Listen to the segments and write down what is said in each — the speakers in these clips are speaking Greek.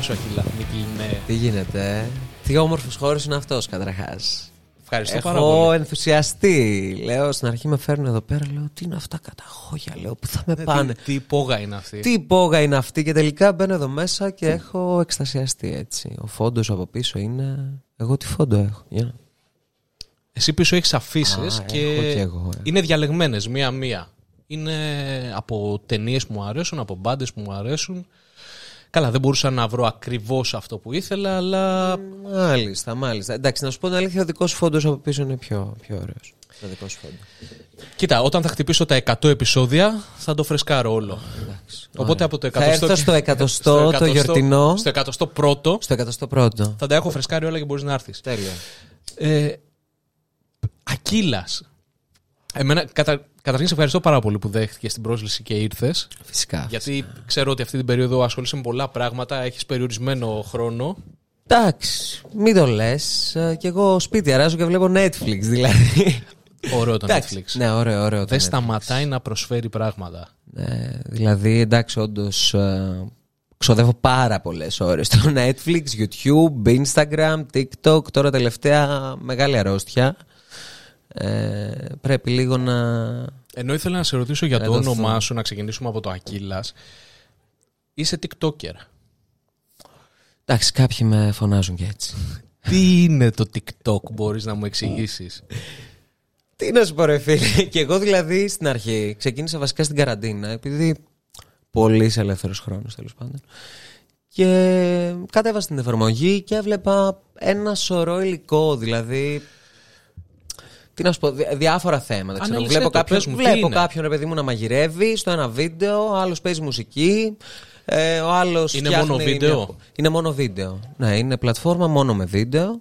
Γεια σου, Ακύλα. Μικλινέ. Τι γίνεται, ε; Τι όμορφος χώρος είναι αυτός, καταρχάς. Ευχαριστώ πάρα Έχω πολύ. ενθουσιαστεί. Λέω στην αρχή με φέρνουν εδώ πέρα, λέω τι είναι αυτά καταχώρια, λέω πού θα με Ε, πάνε; Τι, τι υπόγα είναι αυτή; Τι υπόγα είναι αυτή; Και τελικά μπαίνω εδώ μέσα και έχω εκστασιαστεί έτσι. Ο φόντος από πίσω είναι. Εγώ τι φόντο έχω. Για. Εσύ πίσω έχεις αφήσεις Α, και, έχω κι εγώ, ε. είναι διαλεγμένες μία-μία. Είναι από ταινίες που μου αρέσουν, από μπάντες που μου αρέσουν. Καλά, δεν μπορούσα να βρω ακριβώς αυτό που ήθελα, αλλά. Μάλιστα, μάλιστα. Εντάξει, να σου πω την αλήθεια, ο δικός σου φόντος από πίσω είναι πιο, πιο ωραίος. Ο δικός σου φόντος. Κοίτα, όταν θα χτυπήσω τα 100 επεισόδια, θα το φρεσκάρω όλο. Οπότε από το 100 Θα έρθω στο εκατοστό, το γιορτινό. Στο 101ο Στο εκατοστό πρώτο. θα τα έχω φρεσκάρει όλα και μπορείς να έρθεις. Τέλεια. Ε, Ακύλας. Εμένα, κατα, καταρχήν σε ευχαριστώ πάρα πολύ που δέχτηκε την πρόσκληση και ήρθες. Φυσικά. Γιατί ξέρω ότι αυτή την περίοδο ασχολείσαι με πολλά πράγματα, έχεις περιορισμένο χρόνο. Εντάξει, μην το λες. Κι εγώ σπίτι αράζω και βλέπω Netflix δηλαδή. Ωραίο το Εντάξει, Netflix. Ναι, ωραίο, ωραίο. το Δεν Netflix. σταματάει να προσφέρει πράγματα. Ναι, δηλαδή, εντάξει, όντως. Ξοδεύω πάρα πολλές ώρες στο Netflix, YouTube, Instagram, TikTok. Τώρα τελευταία μεγάλη αρρώστια. Ε, πρέπει λίγο να. Ενώ ήθελα να σε ρωτήσω για το Εδώ αυτό. όνομά σου, να ξεκινήσουμε από το Ακύλας. Είσαι TikToker. Εντάξει, κάποιοι με φωνάζουν και έτσι. Τι είναι το TikTok, μπορείς να μου εξηγήσεις; Τι να σου πω, ρε φίλε. Και εγώ δηλαδή στην αρχή ξεκίνησα βασικά στην καραντίνα, επειδή πολύ ελεύθερος χρόνος τέλος πάντων. Και κατέβασα την εφαρμογή και έβλεπα ένα σωρό υλικό, δηλαδή. Τι να σου πω, δι- διάφορα θέματα. Ξέρω, Ανέλησέ βλέπω το, κάποιον, πες μου, τι βλέπω είναι; κάποιον ρε παιδί μου να μαγειρεύει στο ένα βίντεο, ο άλλος παίζει μουσική. Ε, ο άλλος Είναι φτιάχνει μόνο βίντεο; μια- Είναι μόνο βίντεο. Ναι, είναι πλατφόρμα μόνο με βίντεο.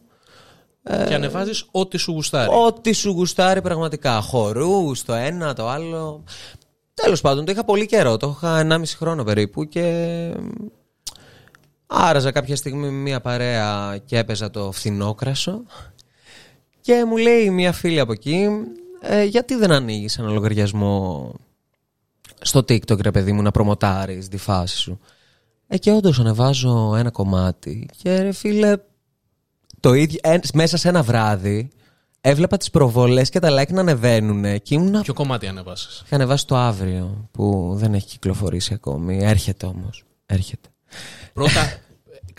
και ανεβάζεις ό,τι σου γουστάρει. Ό,τι σου γουστάρει πραγματικά. Χορού, το ένα, το άλλο. Τέλος πάντων, το είχα πολύ καιρό. Το είχα 1,5 χρόνο περίπου και. Άραζα κάποια στιγμή με μια παρέα και έπαιζα το φθινόκρασο. Και μου λέει μια φίλη από εκεί, «Ε, γιατί δεν ανοίγεις ένα λογαριασμό στο TikTok, ρε παιδί μου, να προμοτάρεις τη φάση σου. Ε, και όντως ανεβάζω ένα κομμάτι και ρε φίλε, το ίδιο, ε, μέσα σε ένα βράδυ έβλεπα τις προβολές και τα like να ανεβαίνουν και ήμουν Ποιο κομμάτι ανεβάσεις. Είχα ανεβάσει το αύριο που δεν έχει κυκλοφορήσει ακόμη. Έρχεται όμως. Έρχεται. Πρώτα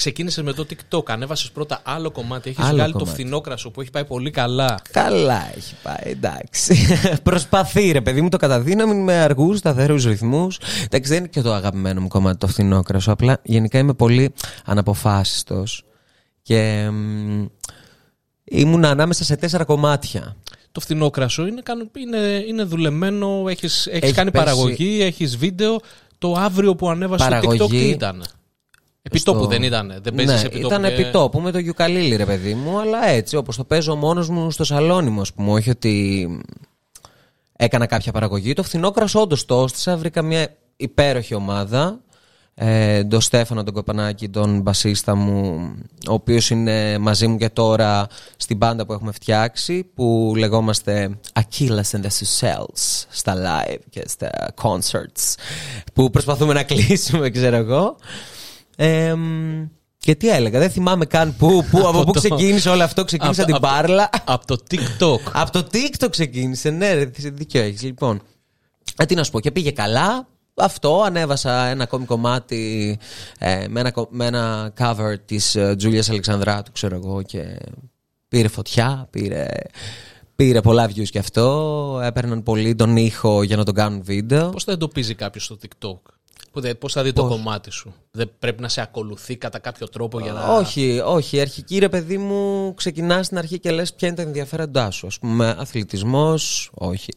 ξεκίνησες με το TikTok, ανέβασες πρώτα άλλο κομμάτι, έχεις Άλλο βγάλει το κομμάτι. φθινόκρασο που έχει πάει πολύ καλά. Καλά έχει πάει, εντάξει. Προσπαθεί ρε παιδί μου το καταδύναμη με αργούς σταθερούς ρυθμούς. Εντάξει δεν είναι και το αγαπημένο μου κομμάτι το φθινόκρασο. Απλά γενικά είμαι πολύ αναποφάσιστος. Και μ, ήμουν ανάμεσα σε τέσσερα κομμάτια. Το φθινόκρασο είναι, κανο- είναι, είναι δουλεμένο, έχεις, έχεις Έχει κάνει πέσει- παραγωγή, έχεις βίντεο. Το αύριο που ανέβασε το TikTok Παραγωγή τι ήταν; Επιτόπου δεν ήταν, δεν παίζεις ναι, επιτόπου. Ήταν και- επιτόπου με το γιουκαλίλι, ρε παιδί μου, αλλά έτσι όπως το παίζω μόνος μου στο σαλόνι μου, ας πούμε. Όχι ότι έκανα κάποια παραγωγή. Το φθινόκρασο όντως το έστησα. Βρήκα μια υπέροχη ομάδα. Ε, τον Στέφανο τον Κοπανάκη, τον μπασίστα μου, ο οποίος είναι μαζί μου και τώρα στην μπάντα που έχουμε φτιάξει, που λεγόμαστε Achilles and the Susels στα live και στα concerts, που προσπαθούμε να κλείσουμε, ξέρω εγώ. Ε, μ, και τι έλεγα, δεν θυμάμαι καν πού, πού, από πού το- ξεκίνησε όλο αυτό. Ξεκίνησα Από- την από- μπάρλα. Από το TikTok. Από το TikTok ξεκίνησε, ναι, ρε, δίκιο έχεις. Λοιπόν, ε, τι να σου πω, και πήγε καλά. Αυτό, ανέβασα ένα ακόμη κομμάτι ε, με, ένα, κο- με ένα cover της ε, Τζούλιας Αλεξανδράτου, ξέρω εγώ, και πήρε φωτιά, πήρε, πήρε πολλά views και αυτό. Έπαιρναν πολύ τον ήχο για να τον κάνουν βίντεο. Πώς θα εντοπίζει κάποιος στο TikTok, Πώς θα δει το κομμάτι σου, Δεν πρέπει να σε ακολουθεί κατά κάποιο τρόπο για να. Όχι, όχι. Αρχική ρε παιδί μου, ξεκινάς στην αρχή και λες ποια είναι τα ενδιαφέροντά σου. Α πούμε, αθλητισμός, όχι.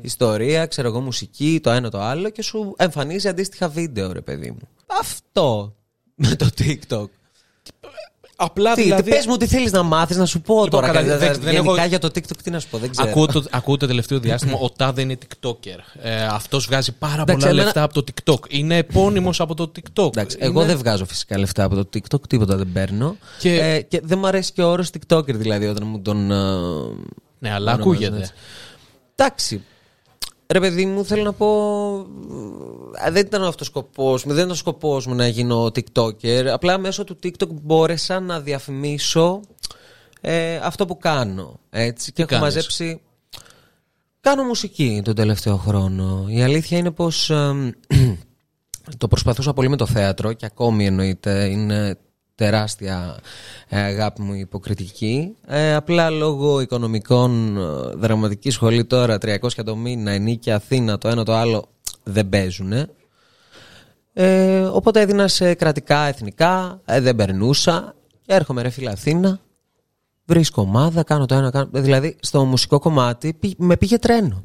Ιστορία, ξέρω εγώ, μουσική, το ένα το άλλο και σου εμφανίζει αντίστοιχα βίντεο, ρε παιδί μου. Αυτό με το TikTok. Απλά Τι, δηλαδή. πες μου τι θέλεις να μάθεις, να σου πω Λοιπόν, τώρα. κατα- κάτι, δεν- δεν γενικά έχω- για το TikTok τι να σου πω, δεν ξέρω. Ακούω το, ακούω το τελευταίο διάστημα ο Τάδε είναι TikToker. Ε, Αυτός βγάζει πάρα Εντάξει, πολλά εμένα- λεφτά από το TikTok. Είναι επώνυμος από το TikTok. Εντάξει, Είναι- εγώ δεν βγάζω φυσικά λεφτά από το TikTok, τίποτα δεν παίρνω. Και- Ε, και δεν μου αρέσει και ο όρος TikToker δηλαδή όταν μου τον... ε, Ναι, αλλά Μόνο ακούγεται. έτσι. Εντάξει. Ρε παιδί μου, θέλω να πω. Ε, δεν ήταν αυτός ο σκοπός μου, δεν ήταν ο σκοπός μου να γίνω TikToker. Απλά μέσω του TikTok μπόρεσα να διαφημίσω ε, αυτό που κάνω. Έτσι, και έχω κάνεις; μαζέψει. Κάνω μουσική τον τελευταίο χρόνο. Η αλήθεια είναι πως ε, το προσπαθούσα πολύ με το θέατρο και ακόμη εννοείται είναι τεράστια ε, αγάπη μου υποκριτική. Ε, απλά λόγω οικονομικών ε, δραματικής σχολή τώρα 300 το μήνα, ενίκη Αθήνα, το ένα το άλλο δεν παίζουν. Ε, οπότε έδινα σε κρατικά, εθνικά, ε, δεν περνούσα. Έρχομαι ρε φίλε Αθήνα, βρίσκω ομάδα, κάνω το ένα, κάνω... Δηλαδή στο μουσικό κομμάτι πή- με πήγε τρένο.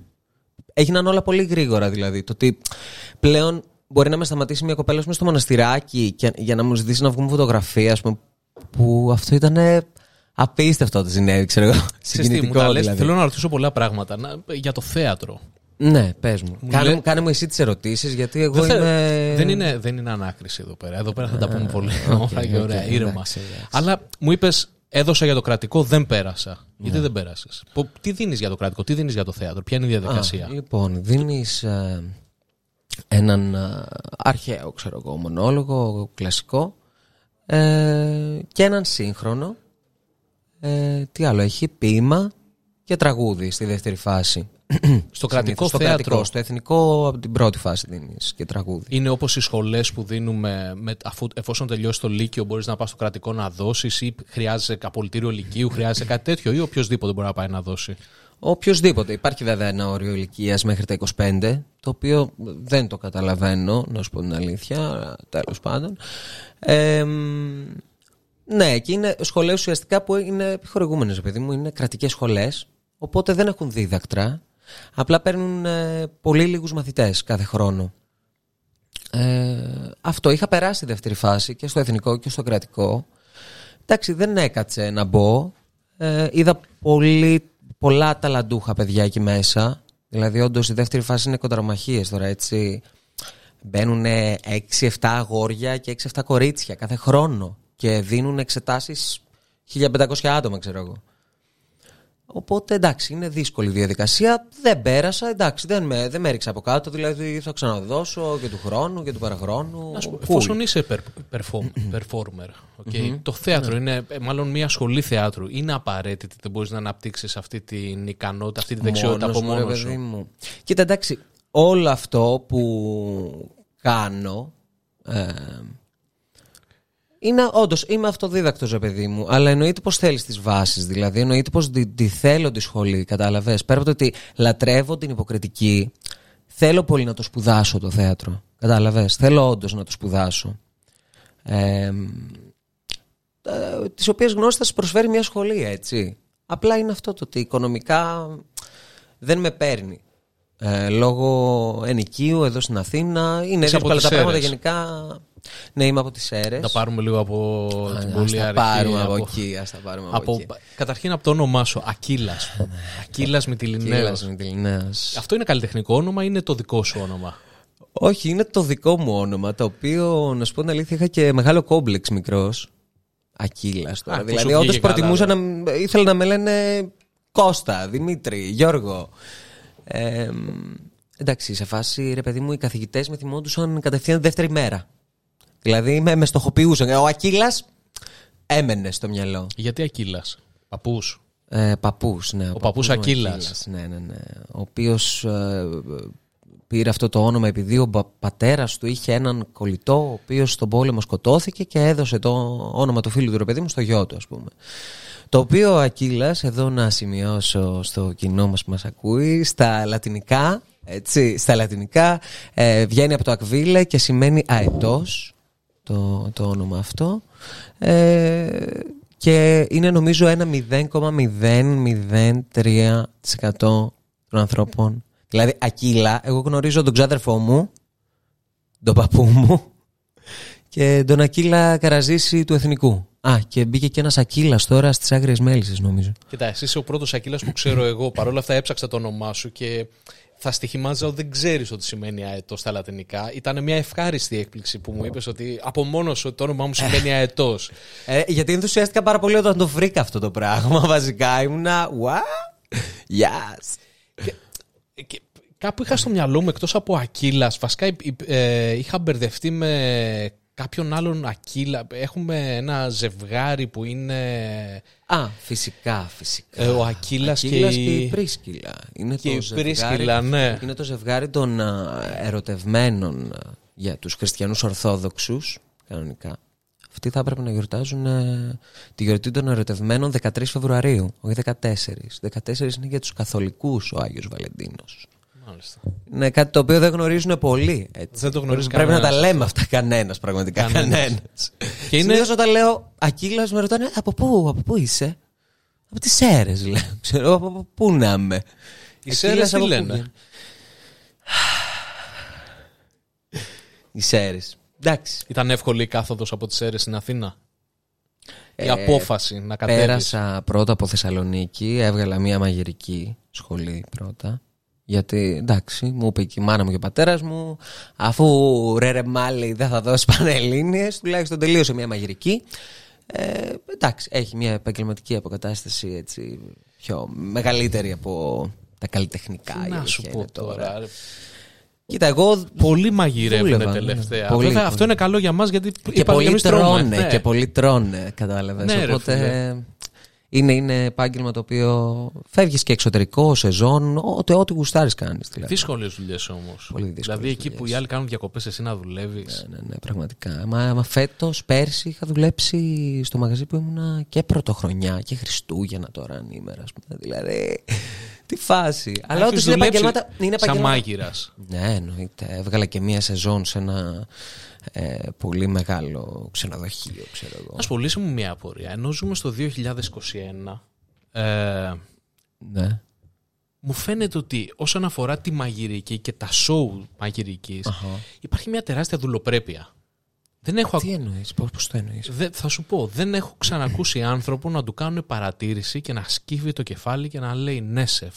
Έγιναν όλα πολύ γρήγορα δηλαδή. Το ότι πλέον μπορεί να με σταματήσει μια κοπέλα πούμε, στο μοναστηράκι και, για να μου ζητήσει να βγούμε φωτογραφία, ας πούμε, που αυτό ήταν απίστευτο ότι συνέβη, ξέρω εγώ. Ξέρεις τι, μου Συγκινητικό τα λες, δηλαδή. θέλω να ρωτήσω πολλά πράγματα. Να- για το θέατρο. Ναι, πες μου. Μου Κάνε, λέει- μου- κάνε μου εσύ τις ερωτήσεις, γιατί εγώ Δεν, θε- είμαι. δεν, είναι, δεν είναι ανάκριση εδώ πέρα. Εδώ πέρα θα τα πούμε πολύ οκ, ωραία και οκ, ωραία, ήρεμα. εντάξει, εντάξει. Αλλά μου είπες, έδωσα για το κρατικό, δεν πέρασα. Γιατί δεν πέρασες; Τι δίνεις για το κρατικό, τι δίνεις για το θέατρο, ποια είναι η διαδικασία; Α, λοιπόν, δίνεις έναν ε, αρχαίο, ξέρω εγώ, μονόλογο, κλασικό ε, και έναν σύγχρονο. Ε, τι άλλο, έχει ποίημα και τραγούδι στη δεύτερη φάση. Στο κρατικό στο θέατρο κρατικό, στο εθνικό από την πρώτη φάση δίνεις και τραγούδι. είναι όπως οι σχολές που δίνουμε, με, αφού, εφόσον τελειώσει το Λύκειο, μπορείς να πας στο κρατικό να δώσεις ή χρειάζεσαι απολυτήριο Λυκείου, χρειάζεσαι κάτι τέτοιο ή οποιοδήποτε μπορεί να πάει να δώσει; Οποιοδήποτε. Υπάρχει βέβαια ένα όριο ηλικίας μέχρι τα 25, το οποίο δεν το καταλαβαίνω, να σου πω την αλήθεια, τέλος πάντων. Ε, μ, ναι, και είναι σχολές ουσιαστικά που είναι επιχορηγούμενε, παιδί μου, είναι κρατικές σχολές, οπότε δεν έχουν δίδακτρα. Απλά παίρνουν ε, πολύ λίγους μαθητές κάθε χρόνο. Ε, αυτό είχα περάσει δεύτερη φάση και στο εθνικό και στο κρατικό. Εντάξει, δεν έκατσε να μπω. Ε, είδα πολύ, πολλά ταλαντούχα παιδιά εκεί μέσα. Δηλαδή, όντως η δεύτερη φάση είναι κοντραμαχίε τώρα, έτσι. Μπαίνουν 6-7 αγόρια και 6-7 κορίτσια κάθε χρόνο και δίνουν εξετάσεις 1500 άτομα, ξέρω εγώ. Οπότε εντάξει, είναι δύσκολη η διαδικασία. Δεν πέρασα, εντάξει, δεν με, δεν με έριξα από κάτω. Δηλαδή θα ξαναδώσω και του χρόνου και του παραχρόνου. Να σου πω, Cool. εφόσον είσαι perf- perform- performer, okay, το θέατρο είναι ε, μάλλον μια σχολή θεάτρου. Είναι απαραίτητη, δεν μπορείς να αναπτύξεις αυτή την ικανότητα, αυτή τη δεξιότητα Μόνος από μου, ρε μόνος παιδί σου. μου. Κοίτα, εντάξει, όλο αυτό που κάνω. Ε, είναι όντως, είμαι αυτοδίδακτος, ρε παιδί μου, αλλά εννοείται πως θέλεις τις βάσεις. Δηλαδή, εννοείται πως τη, τη θέλω τη σχολή, κατάλαβες. Πέρα από το ότι λατρεύω την υποκριτική, θέλω πολύ να το σπουδάσω το θέατρο. Κατάλαβες. Θέλω όντως να το σπουδάσω. Ε, ε, τις οποίες γνώσεις θα σου προσφέρει μια σχολή, έτσι. Απλά είναι αυτό το ότι οικονομικά δεν με παίρνει. Ε, λόγω ενοικίου εδώ στην Αθήνα. Είναι Είσαι από δύσκολα τις τα πράγματα Σέρρες. γενικά. Ναι, είμαι από τις Σέρες. Να πάρουμε λίγο από την Ας πολύ τα αρχή. πάρουμε από από- εκεί. Ας τα πάρουμε από, από- εκεί. Καταρχήν από το όνομά σου, Ακύλας. Ακύλας Μητυλινέο. Κύλας Μητυλινέας. Αυτό είναι καλλιτεχνικό όνομα ή είναι το δικό σου όνομα; Όχι, είναι το δικό μου όνομα, το οποίο, να σου πω την αλήθεια, είχα και μεγάλο κόμπλεξ μικρός. Ακύλας τώρα. Α, που δηλαδή, σου όντως βγήκε καλά, προτιμούσα δε. να, ήθελα να με λένε Κώστα, Δημήτρη, Γιώργο. Ε, εντάξει, σε φάση, ρε παιδί μου, οι καθηγητές με θυμόντουσαν κατευθείαν δεύτερη μέρα. Δηλαδή, με, με στοχοποιούσαν. Ο Ακύλας έμενε στο μυαλό. Γιατί Ακύλας; Παππούς. Ε, παππούς, ναι. Ο, παππούς μου Ακύλας. Ναι, ναι, ναι. Ο οποίος ε, πήρε αυτό το όνομα επειδή ο πα- πατέρας του είχε έναν κολλητό ο οποίος στον πόλεμο σκοτώθηκε και έδωσε το όνομα του φίλου του ρε παιδί μου στο γιο του ας πούμε. Το οποίο ο Ακύλας, εδώ να σημειώσω στο κοινό μας που μας ακούει, στα λατινικά, έτσι, στα λατινικά ε, βγαίνει από το ακβίλε και σημαίνει αετός, το, το όνομα αυτό. Ε, και είναι νομίζω ένα 0,003% των ανθρώπων. Δηλαδή, Ακύλα, εγώ γνωρίζω τον ξάδερφό μου, τον παππού μου και τον Ακύλα Καραζίση του Εθνικού. Α, και μπήκε και ένας Ακύλας τώρα στις Άγριες Μέλισσες νομίζω. Κοιτά, εσύ είσαι ο πρώτος Ακύλας που ξέρω εγώ. Παρ' όλα αυτά έψαξα το όνομά σου και θα στοιχημάζα ότι δεν ξέρεις ότι σημαίνει αετό στα λατινικά. Ήταν μια ευχάριστη έκπληξη που μου είπες ότι από μόνος σου το όνομά μου σημαίνει αετός. Ε, γιατί ενθουσιάστηκα πάρα πολύ όταν το βρήκα αυτό το πράγμα. Βασικά ήμουνα. What? Yes. και, κάπου είχα στο μυαλό μου εκτός από Ακύλας, βασικά ε, ε, είχα μπερδευτεί με κάποιον άλλον Ακύλα. Έχουμε ένα ζευγάρι που είναι... Α, φυσικά, φυσικά. Ε, ο Ακύλας και, Ακύλας η... και η Πρίσκυλα. Είναι και το η ζευγάρι- Πρίσκυλα, ναι. Είναι το ζευγάρι των α, ερωτευμένων α, για τους χριστιανούς ορθόδοξους, κανονικά. Αυτοί θα έπρεπε να γιορτάζουν ε, τη γιορτή των ερωτευμένων 13 Φεβρουαρίου, όχι 14. 14 είναι για τους καθολικούς ο Άγιος Βαλεντίνος. Μάλιστα. Είναι κάτι το οποίο δεν γνωρίζουν πολλοί. Έτσι. Δεν το γνωρίζει Πρέπει να τα κανένας λέμε αυτά κανένας πραγματικά. Κανένας. Κανένας. Και είναι- Συνήθως όταν λέω Ακύλας με ρωτάνε από πού, από πού είσαι; Από τις Σέρες λέω. Ξέρω από από πού να είμαι; Οι Σέρες τι από πού λένε; βγαίνουν; Οι Σέρες. Εντάξει. Ήταν εύκολη η κάθοδος από τις αίρες στην Αθήνα; Η Ε, απόφαση να κατέβεις; Πέρασα πρώτα από Θεσσαλονίκη, έβγαλα μία μαγειρική σχολή πρώτα. Γιατί εντάξει, μου είπε και η μάνα μου και ο πατέρας μου, αφού ρε ρε μάλι δεν θα δώσει πανελλήνιες, τουλάχιστον τελείωσε μία μαγειρική. Ε, εντάξει, έχει μία επαγγελματική αποκατάσταση έτσι, πιο μεγαλύτερη από τα καλλιτεχνικά. η Τι να αλήθεια σου πω είναι τώρα. ρε. Κοίτα, εγώ Πολύ μαγειρεύουν Δούλευα, ναι. τελευταία. Πολύ, Βέβαια, πολύ. αυτό είναι καλό για μας γιατί και είπαμε πολλοί εμείς τρώμε. τρώνε, Ναι. και πολλοί τρώνε, κατάλαβες. Ναι, ρε, Οπότε φίλε. Είναι, είναι επάγγελμα το οποίο φεύγεις και εξωτερικό, σεζόν, ό,τι, ό,τι γουστάρεις κάνεις. Δηλαδή. Δύσκολες δουλειές όμως. Πολύ δύσκολες Δηλαδή εκεί που δουλειές. οι άλλοι κάνουν διακοπές, εσύ να δουλεύεις. Ναι, ναι, πραγματικά. Μα, μα φέτος, πέρσι, είχα δουλέψει στο μαγαζί που ήμουνα και πρωτοχρονιά και Χριστούγεννα τώρα ανήμερα, ας πούμε. Δηλαδή, τι φάση. Αλλά όντως είναι επαγγελμάτα... Είναι Σαν επαγγελμάτα... μάγειρας. Ναι, εννοείται. Έβγαλα και μία σεζόν σε ένα ε, πολύ μεγάλο ξενοδοχείο, ξέρω εγώ. Α πω, λύσε μου μια απορία. Ενώ ζούμε στο 2021, ε, Ναι. μου φαίνεται ότι όσον αφορά τη μαγειρική και τα σοου μαγειρικής, υπάρχει μια τεράστια δουλοπρέπεια. Δεν έχω Τι εννοείς, πώς, πώς το εννοείς; Δε, θα σου πω, δεν έχω ξανακούσει άνθρωπο να του κάνουν παρατήρηση και να σκύβει το κεφάλι και να λέει ναι σεφ.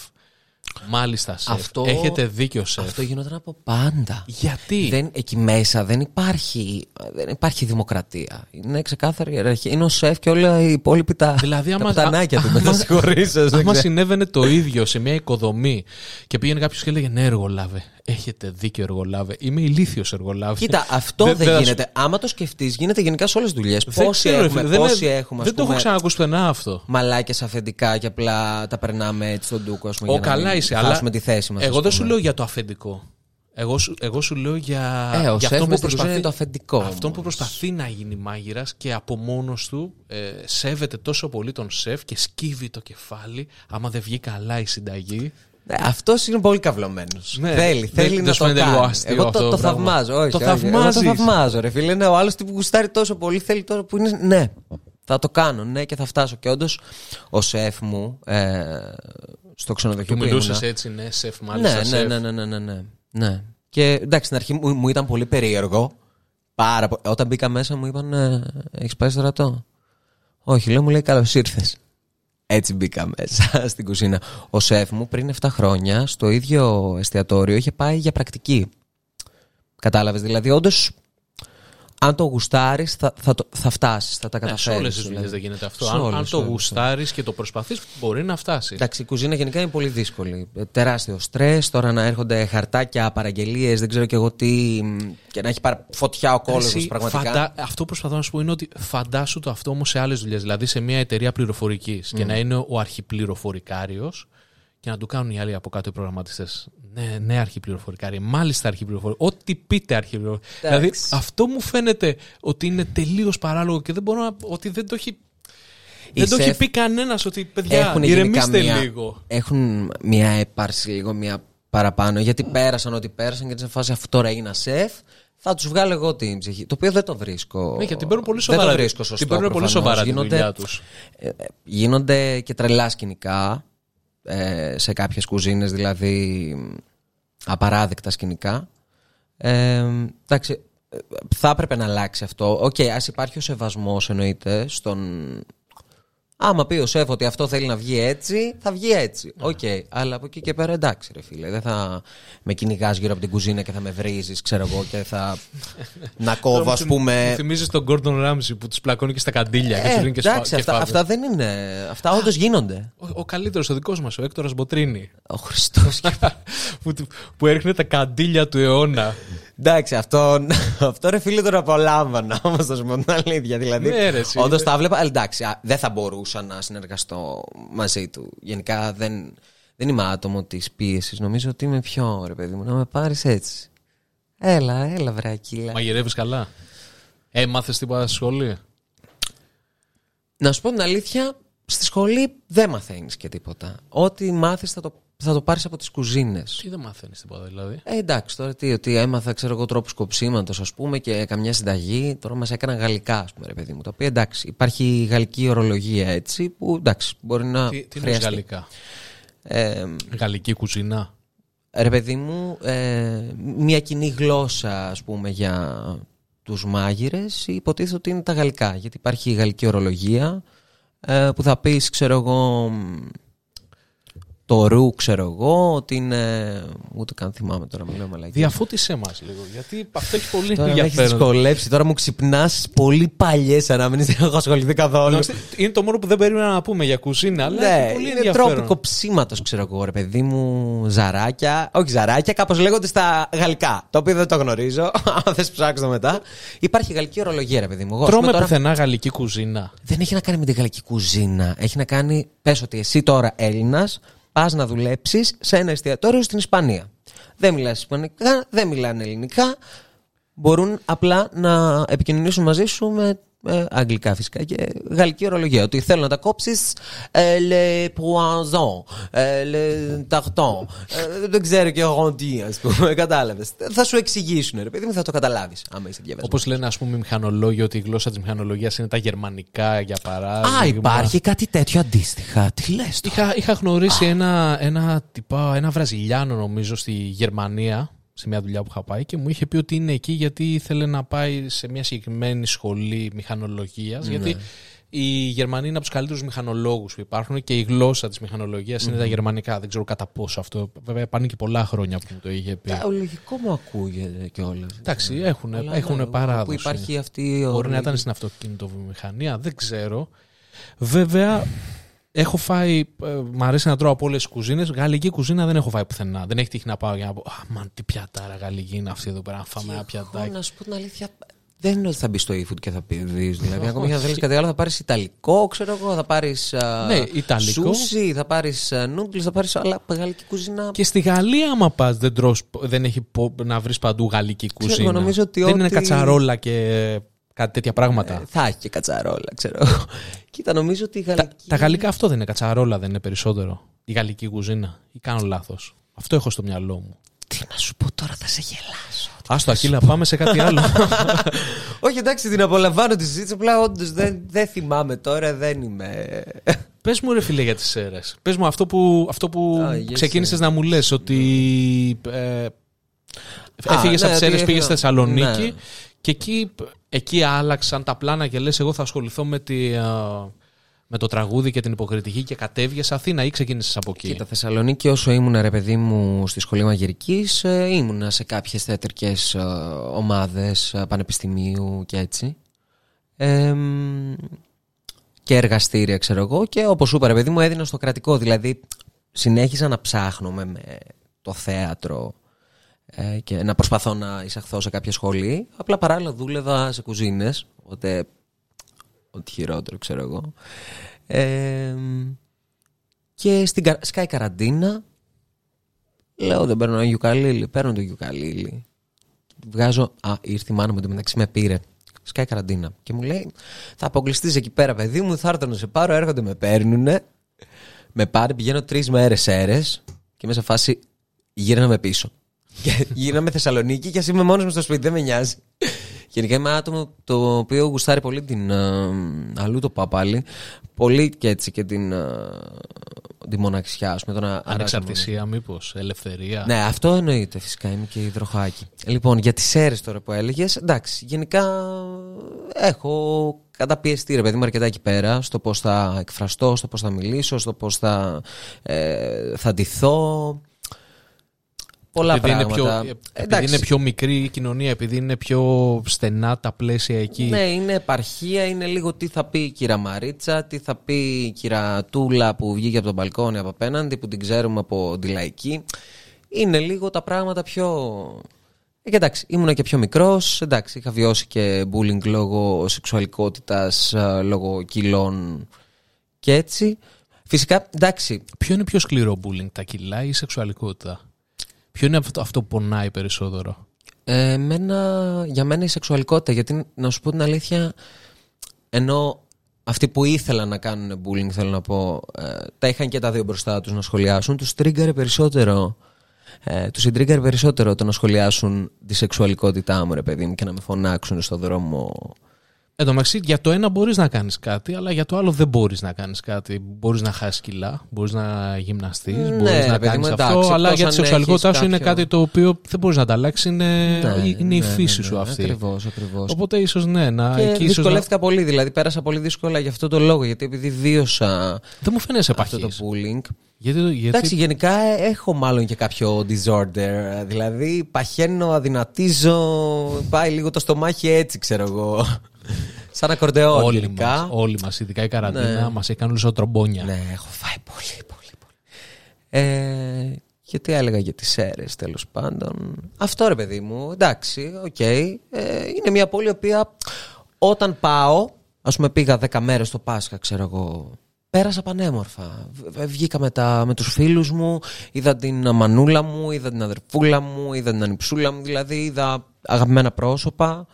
Μάλιστα σεφ. Αυτό- Έχετε δίκιο σεφ. Αυτό γινόταν από πάντα. Γιατί; Δεν, εκεί μέσα δεν υπάρχει, δεν υπάρχει δημοκρατία. Είναι ξεκάθαρη ιεραρχία. Είναι ο σεφ και όλα οι υπόλοιποι τα, Δηλαδή, τα άμα- πουτανάκια του. α- Με θα άμα- συγχωρήσεις, δεν Άμα ξέρω. συνέβαινε το ίδιο σε μια οικοδομή και πήγαινε κάποιος και έλεγε Ναι, εργολάβε. Έχετε δίκιο, εργολάβε. Είμαι ηλίθιος εργολάβε. Κοίτα, αυτό Δεν- δεν, δεν θα γίνεται. Άμα το σκεφτείς, γίνεται γενικά σε όλες τις δουλειές. Δεν Πόσοι ξέρω, έχουμε, φίλε, δεν πόσοι είναι- έχουμε, ας Δεν το έχω πούμε, ξανακούσει πουθενά αυτό. μαλάκες αφεντικά και απλά τα περνάμε έτσι στον τούκο. Ας πούμε, Ο για να καλά μην είσαι, αλλά. χάσουμε τη θέση μας, Εγώ ας δεν σου πούμε. λέω για το αφεντικό. Εγώ σου, εγώ σου λέω για, Ε, ο για σεφ αυτό, που μες στην κουζίνα προσπαθεί, είναι το αφεντικό αυτό που όμως. προσπαθεί να γίνει μάγειρας και από μόνος του ε, σέβεται τόσο πολύ τον σεφ και σκύβει το κεφάλι άμα δεν βγει καλά η συνταγή. Ναι, αυτό είναι πολύ καυλωμένο. Ναι. θέλει, Δεν- θέλει δεν να σου το φαίνεται λίγο κάνει. αστείο Εγώ αυτό το, το το πράγμα; θαυμάζω. Όχι, Το όχι, εγώ θαυμάζεις. το θαυμάζω, ρε φίλε. Είναι ο άλλος που γουστάρει τόσο πολύ, θέλει τώρα που είναι. Ναι, θα το κάνω, ναι, και θα φτάσω. Και όντως, ο σεφ μου ε, στο ξενοδοχείο Του που μιλούσες ήμουνα, έτσι, ναι, σεφ, μάλιστα. ναι, ναι, σεφ. ναι, ναι, ναι, ναι, ναι, ναι. Και εντάξει, στην αρχή μου, μου ήταν πολύ περίεργο. Πάρα πο- Όταν μπήκα μέσα μου είπαν ε, Έχεις πάει στρατό; Όχι, λέω μου λέει καλώς ήρθες. Έτσι μπήκα μέσα στην κουζίνα. Ο σεφ μου πριν 7 χρόνια στο ίδιο εστιατόριο είχε πάει για πρακτική. Κατάλαβες. Δηλαδή, όντως, αν το γουστάρεις, θα, θα, το- θα φτάσεις, θα τα Ναι, σε καταφέρεις. όλες τις δουλειές δεν γίνεται αυτό. Σε Αν, όλες, αν σε το όλες, γουστάρεις και το προσπαθείς, μπορεί να φτάσει. Εντάξει, η κουζίνα γενικά είναι πολύ δύσκολη. Ε, Τεράστιο στρες. Τώρα να έρχονται χαρτάκια, παραγγελίες, δεν ξέρω και εγώ τι. μ, και να έχει παρα... φωτιά ο κόλο Εσύ, πραγματικά. φαντα- Αυτό που προσπαθώ να σου πω είναι ότι φαντάσου το αυτό όμως σε άλλες δουλειές. Δηλαδή σε μια εταιρεία πληροφορικής και να είναι ο αρχιπληροφορικάριος και να του κάνουν οι άλλοι από κάτω οι προγραμματιστές. Ναι, ναι, αρχιπληροφορικάριο. Μάλιστα αρχιπληροφορικάριο. Ό,τι πείτε αρχιπληροφορικάριο. Δηλαδή αυτό μου φαίνεται ότι είναι τελείως παράλογο και δεν μπορώ να. ότι δεν το έχει. δεν το έχει σεφ πει κανένας ότι παιδιά, Έχουν γενικά ηρεμήστε μια, λίγο. Έχουν μια έπαρση λίγο μια παραπάνω. Γιατί πέρασαν ό,τι πέρασαν και σε φάση αφού τώρα έγινα σεφ, θα τους βγάλω εγώ την ψυχή. Το οποίο δεν το βρίσκω. Ναι, και την παίρνουν πολύ Δεν σοβαρά. το βρίσκω σωστό. την παίρνουν πολύ προφανώς. σοβαρά τη Γίνονται- δουλειά τους. Ε, ε, γίνονται και τρελά σκηνικά ε, σε κάποιες κουζίνες δηλαδή απαράδεκτα σκηνικά. Ε, εντάξει ε, θα έπρεπε να αλλάξει αυτό. Οκ, ας υπάρχει ο σεβασμός εννοείται στον Άμα πει ο σεφ ότι αυτό θέλει να βγει έτσι, θα βγει έτσι. Ναι. Οκ. Αλλά από εκεί και πέρα εντάξει, ρε φίλε. Δεν θα με κυνηγάς γύρω από την κουζίνα και θα με βρίζεις, ξέρω εγώ, και θα. να κόβω, ας πούμε. Μου θυμίζεις τον Gordon Ramsay που τους πλακώνει και στα καντήλια και Ε, τους δίνει και σφα- εντάξει, και αυτά, φάβες. αυτά δεν είναι. Αυτά όντως γίνονται. Ο, ο καλύτερος, ο δικός μας, ο Έκτορας Μποτρίνι. Ο Χριστός. που, του- που έριχνε τα καντήλια του αιώνα. Εντάξει, αυτό, αυτό ρε φίλε τον απολάμβανα όμως, θα σου πω την αλήθεια. Δηλαδή, Ναι, ρε, εσύ, όντως είναι- τα βλέπα. αλλά Εντάξει, α, δεν θα μπορούσα να συνεργαστώ μαζί του. Γενικά δεν, δεν είμαι άτομο της πίεσης. Νομίζω ότι είμαι πιο ρε παιδί μου, να με πάρεις έτσι. Έλα, έλα, βρακίλα. Μαγειρεύεις καλά; Ε, μάθε τίποτα στη σχολή. Να σου πω την αλήθεια, στη σχολή δεν μαθαίνεις και τίποτα. Ό,τι μάθεις θα το, θα το πάρεις από τις κουζίνες. Τι δεν μαθαίνεις τίποτα δηλαδή. Ε, εντάξει, τώρα τι, ότι έμαθα, ξέρω εγώ, τρόπους κοψίματος, ας πούμε, και καμιά συνταγή. Τώρα μας έκαναν γαλλικά, ας πούμε, ρε παιδί μου. Το οποίο εντάξει, υπάρχει γαλλική ορολογία έτσι, που εντάξει, μπορεί να Τι, τι είναι χρειαστεί. γαλλικά; Ε, Γαλλική κουζίνα. ρε παιδί μου, ε, μια κοινή γλώσσα, ας πούμε, για τους μάγειρες υποτίθεται ότι είναι τα γαλλικά. Γιατί υπάρχει η γαλλική ορολογία ε, που θα πεις, ξέρω εγώ, μ, το ρου, ξέρω εγώ, ότι είναι... Ούτε καν θυμάμαι τώρα, μιλάω μαλακή. Διαφώτισέ μα λίγο. Γιατί αυτό έχει πολύ Τώρα με έχεις ενδιαφέρον. δυσκολέψει. Τώρα μου ξυπνάς πολύ παλιές ανάμενε. Δεν έχω ασχοληθεί καθόλου. Εντάξει, Είναι το μόνο που δεν περίμενα να πούμε για κουζίνα, αλλά Ναι, έχει πολύ είναι ενδιαφέρον. τρόπο κοψίματο, ξέρω εγώ, ρε παιδί μου. Ζαράκια. Όχι ζαράκια, κάπως λέγονται στα γαλλικά. Το οποίο δεν το γνωρίζω. Αν θες ψάξω μετά. Υπάρχει γαλλική ορολογία, ρε παιδί μου. Εγώ, ας Τρώμε πούμε, τώρα, πουθενά γαλλική κουζίνα. δεν έχει να κάνει με τη γαλλική κουζίνα. Έχει να κάνει. Πες ότι εσύ τώρα Έλληνας πας να δουλέψεις σε ένα εστιατόριο στην Ισπανία. Δεν μιλάς Ισπανικά, δεν μιλάνε Ελληνικά. Μπορούν απλά να επικοινωνήσουν μαζί σου με ε, αγγλικά φυσικά και γαλλική ορολογία. Ότι θέλω να τα κόψεις ε, le poisson, ε, le tartan. ε, δεν ξέρω και εγώ τι, ας πούμε. Κατάλαβες. Θα σου εξηγήσουν, ρε παιδί μου, θα το καταλάβεις άμα είσαι διαβασμένος. Όπως λένε, ας πούμε, οι μηχανολόγοι ότι η γλώσσα της μηχανολογίας είναι τα γερμανικά, για παράδειγμα. Α, υπάρχει κάτι τέτοιο αντίστοιχα. Τι λες τώρα; Είχα, είχα γνωρίσει ένα, ένα, τυπά, ένα Βραζιλιάνο, νομίζω, στη Γερμανία, σε μια δουλειά που είχα πάει και μου είχε πει ότι είναι εκεί γιατί ήθελε να πάει σε μια συγκεκριμένη σχολή μηχανολογίας γιατί οι Γερμανοί είναι από τους καλύτερους μηχανολόγους που υπάρχουν και η γλώσσα της μηχανολογίας είναι τα γερμανικά. Δεν ξέρω κατά πόσο αυτό. Βέβαια, πάνε και πολλά χρόνια που μου το είχε πει. Α, λογικό μου ακούγεται κιόλας. Εντάξει, έχουν, Αλλά έχουν ναι, παράδοση. Που υπάρχει αυτή η Μπορεί να ορολογία. ήταν στην αυτοκινητοβιομηχανία, δεν ξέρω. Βέβαια, έχω φάει. Ε, μ' αρέσει να τρώω από όλες τις κουζίνες. Γαλλική κουζίνα δεν έχω φάει πουθενά. Δεν έχει τύχει να πάω για να πω. Α, μαν, τι πιατάρα γαλλική είναι αυτή εδώ πέρα. Να φάμε ένα Εγώ, πιατάκι. να σου πω την αλήθεια, δεν είναι ότι θα μπεις στο e-food και θα πει δεις. Δηλαδή, ακόμη και αν θέλεις κάτι άλλο, θα πάρεις Ιταλικό, ξέρω εγώ, θα πάρεις. Ναι, Ιταλικό. Σούσι, θα πάρεις νούγκλι, θα πάρεις άλλα γαλλική κουζίνα. Και στη Γαλλία, άμα πας, δεν, τρως, δεν έχει πο- να βρεις παντού γαλλική Ξέρω, κουζίνα. εγώ νομίζω ότι δεν είναι ό,τι- κατσαρόλα και κάτι τέτοια πράγματα. Ε, θα έχει και κατσαρόλα, ξέρω εγώ. Κοίτα, νομίζω ότι η τα, γαλλική. τα γαλλικά αυτό δεν είναι κατσαρόλα, δεν είναι περισσότερο. Η γαλλική κουζίνα. Ή κάνω λάθος. Αυτό έχω στο μυαλό μου. Τι να σου πω τώρα, θα σε γελάσω. Άστο, Ακύλα, πάμε σε κάτι άλλο. Όχι, εντάξει, την απολαμβάνω τη συζήτηση. Απλά όντως δεν, δεν θυμάμαι τώρα, δεν είμαι. Πες μου, ρε φίλε, για τις αίρε. Πες μου αυτό που, αυτό που Α, yes, ξεκίνησες ε. να μου λες, ότι. Ε, Α, Έφυγες ναι, από τις ότι αίρε, πήγες έφυγα- στη Θεσσαλονίκη Ναι. και εκεί, εκεί άλλαξαν τα πλάνα και λες: Εγώ θα ασχοληθώ με, τη, α, με το τραγούδι και την υποκριτική και κατέβηκε Αθήνα ή ξεκίνησες από εκεί; Κοίτα, Θεσσαλονίκη, όσο ήμουν ρε παιδί μου στη σχολή μαγειρικής, ήμουνα σε κάποιες θεατρικές ομάδες πανεπιστημίου και έτσι. Ε, μ, και εργαστήρια, ξέρω εγώ. Και όπως σου είπα, ρε παιδί μου, έδινα στο κρατικό. Δηλαδή, συνέχιζα να ψάχνομαι με το θέατρο ε, και να προσπαθώ να εισαχθώ σε κάποια σχολή. Απλά παράλληλα δούλευα σε κουζίνες, οπότε ό,τι χειρότερο ξέρω εγώ. Ε, και στην κα- σκάει καραντίνα. Λέω δεν παίρνω ένα γιουκαλίλι. Παίρνω το γιουκαλίλι. Βγάζω. Α, ήρθε η μάνα μου εντωμεταξύ με πήρε. Σκάει καραντίνα. Και μου λέει, θα αποκλειστείς εκεί πέρα, παιδί μου. Θα έρθω να σε πάρω. Έρχονται, με παίρνουνε. Με πάρει, πηγαίνω τρεις μέρες αίρες. Και μέσα φάση γύρναμε πίσω. Και γύρναμε Θεσσαλονίκη και ας είμαι μόνος μου στο σπίτι, δεν με νοιάζει. Γενικά είμαι άτομο το οποίο γουστάρει πολύ την. ε, αλλού το πάω πάλι. Πολύ και έτσι και την. ε, τη μοναξιά, ας πούμε. Το να αλλάζω Ανεξαρτησία, μήπως, ελευθερία. ναι, αυτό εννοείται φυσικά. Είμαι και υδροχάκι. Λοιπόν, για τις αίρες τώρα που έλεγες, εντάξει, γενικά έχω καταπιεστεί ρε παιδί μου αρκετά εκεί πέρα στο πώς θα εκφραστώ, στο πώς θα μιλήσω, στο πώς θα, ε, θα ντυθώ. Πολλά επειδή, είναι πράγματα. πιο, επειδή Εντάξει. είναι πιο μικρή η κοινωνία, επειδή είναι πιο στενά τα πλαίσια εκεί. Ναι, είναι επαρχία, είναι λίγο τι θα πει η κυρία Μαρίτσα, τι θα πει η κυρία Τούλα που βγήκε από τον μπαλκόνι από απέναντι, που την ξέρουμε από τη λαϊκή. Είναι λίγο τα πράγματα πιο. Ε, και εντάξει, ήμουνα και πιο μικρός. Εντάξει, είχα βιώσει και bullying λόγω σεξουαλικότητας, λόγω κιλών και έτσι. Φυσικά, εντάξει, Ποιο είναι πιο σκληρό bullying, τα κιλά ή η σεξουαλικότητα; Ποιο είναι αυτό, αυτό που πονάει περισσότερο; Ε, εμένα, για μένα η σεξουαλικότητα, γιατί να σου πω την αλήθεια, ενώ αυτοί που ήθελαν να κάνουν bullying, θέλω να πω, ε, τα είχαν και τα δύο μπροστά τους να σχολιάσουν, τους τρίγκαρε περισσότερο. Ε, τους συντρίγκαρε περισσότερο το να σχολιάσουν τη σεξουαλικότητά μου, ρε παιδί μου, και να με φωνάξουν στον δρόμο. Εν τω μεταξύ, για το ένα μπορείς να κάνεις κάτι, αλλά για το άλλο δεν μπορείς να κάνεις κάτι. Μπορείς να χάσεις κιλά, μπορείς να γυμναστείς, Ναι, μπορείς ρε να παιδί κάνεις μου, αυτό. εντάξει, αλλά εκτός για αν τη σεξουαλικότητά έχεις σου είναι κάποιο- κάτι το οποίο δεν μπορείς να τα αλλάξεις. Είναι, είναι η φύση σου αυτή. Ακριβώς, ακριβώς. Οπότε ίσως ναι, να, Και εκεί ίσως να... δυσκολεύτηκα πολύ, δηλαδή πέρασα πολύ δύσκολα για αυτό το λόγο, γιατί επειδή βίωσα Δεν μου φαίνεσαι αυτό το επαχής. bullying, Γιατί, γιατί Εντάξει, γενικά ε, έχω μάλλον και κάποιο disorder. Δηλαδή, παχαίνω, αδυνατίζω, πάει λίγο το στομάχι έτσι, ξέρω εγώ. Σαν ακορντεόν όλοι γενικά. μας, όλοι μας, ειδικά η καραντίνα, Ναι. μας έχει κάνει όλους τρομπόνια. Ναι, έχω φάει πολύ, πολύ, πολύ. Ε, και τι έλεγα για τις Σέρρες, τέλος πάντων. Αυτό ρε παιδί μου, εντάξει, οκ. Ε, είναι μια πόλη η οποία όταν πάω, ας πούμε πήγα 10 μέρες στο Πάσχα, ξέρω εγώ, πέρασα πανέμορφα. Β- Βγήκα με, τα, με τους φίλους μου, είδα την μανούλα μου, είδα την αδερφούλα μου, είδα την ανιψούλα μου, δηλαδή είδα αγαπημένα πρόσωπα.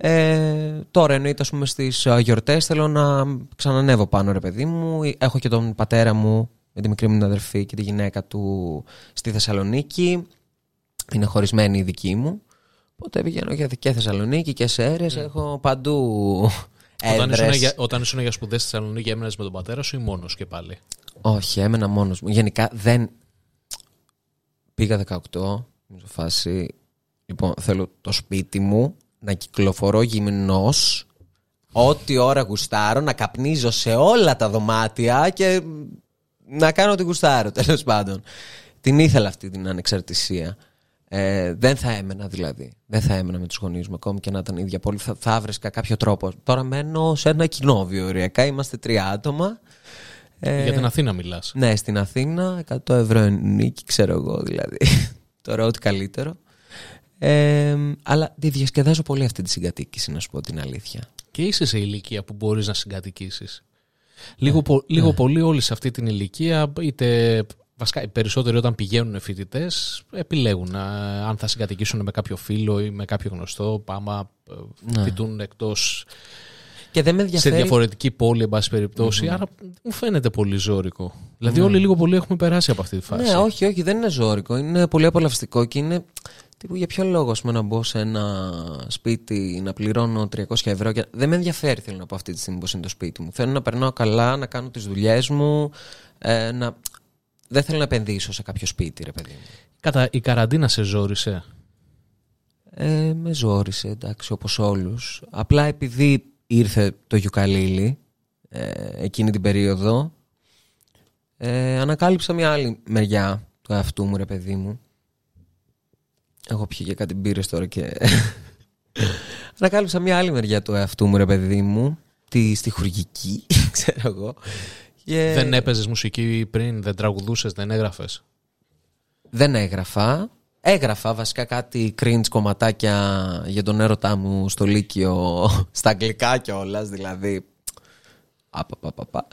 Ε, τώρα εννοείται ας πούμε στις α, γιορτές θέλω να ξανανεύω πάνω ρε παιδί μου. Έχω και τον πατέρα μου με τη μικρή μου την αδερφή και τη γυναίκα του στη Θεσσαλονίκη. Είναι χωρισμένη η δική μου. Οπότε πηγαίνω για και Θεσσαλονίκη και σε αίρες έχω παντού Όταν ήσουν, έδρες για, όταν ήσουν για σπουδές στη Θεσσαλονίκη έμενες με τον πατέρα σου ή μόνος και πάλι; όχι έμενα μόνος μου. Γενικά δεν πήγα 18 σε φάση. Λοιπόν θέλω το σπίτι μου να κυκλοφορώ γυμνός ό,τι ώρα γουστάρω, να καπνίζω σε όλα τα δωμάτια και να κάνω ό,τι γουστάρω, τέλος πάντων. Την ήθελα αυτή την ανεξαρτησία. Ε, δεν θα έμενα δηλαδή. Δεν θα έμενα με τους γονείς μου, ακόμη και να ήταν η ίδια πόλη. Θα, θα έβρισκα κάποιο τρόπο. Τώρα μένω σε ένα κοινόβιο, ωριακά. Είμαστε τρία άτομα. Ε, Για την Αθήνα μιλάς. ναι, στην Αθήνα, 100 ευρώ νίκη, ξέρω εγώ δηλαδή. Τώρα ό,τι καλύτερο. Ε, αλλά τη διασκεδάζω πολύ αυτή τη συγκατοίκηση, να σου πω την αλήθεια. Και είσαι σε ηλικία που μπορείς να συγκατοικήσεις. Λίγο, πο- λίγο πολύ όλοι σε αυτή την ηλικία, είτε βασικά οι περισσότεροι όταν πηγαίνουν φοιτητές, επιλέγουν α, αν θα συγκατοικήσουν με κάποιο φίλο ή με κάποιο γνωστό, άμα ε, Ναι. φοιτούν εκτός Και δεν με σε ενδιαφέρει. διαφορετική πόλη, εν πάση περιπτώσει. Άρα μου φαίνεται πολύ ζώρικο. Δηλαδή, όλοι λίγο πολύ έχουμε περάσει από αυτή τη φάση. Ναι, όχι, όχι, δεν είναι ζώρικο. Είναι πολύ απολαυστικό και είναι. Τύπου για ποιο λόγο ας πούμε, να μπω σε ένα σπίτι να πληρώνω 300 ευρώ. Και... Δεν με ενδιαφέρει, θέλω να πω αυτή τη στιγμή πώς είναι το σπίτι μου. Θέλω να περνάω καλά, να κάνω τις δουλειές μου. Ε, να... Δεν θέλω να επενδύσω σε κάποιο σπίτι, ρε παιδί μου. Κατά η καραντίνα σε ζόρισε; Ε, με ζόρισε, εντάξει, όπως όλους. Απλά επειδή ήρθε το γιουκαλίλι ε, εκείνη την περίοδο, ε, ανακάλυψα μια άλλη μεριά του εαυτού μου, ρε παιδί μου. Έχω πιει και κάτι μπύρες τώρα και... ανακάλυψα μια άλλη μεριά του εαυτού μου, ρε παιδί μου. Τη στιχουργική, ξέρω εγώ. Και Δεν έπαιζες μουσική πριν, δεν τραγουδούσες, δεν έγραφες; Δεν έγραφα. Έγραφα βασικά κάτι cringe κομματάκια για τον έρωτά μου στο Λύκειο στα αγγλικά κιόλας, δηλαδή. Απαπαπαπα.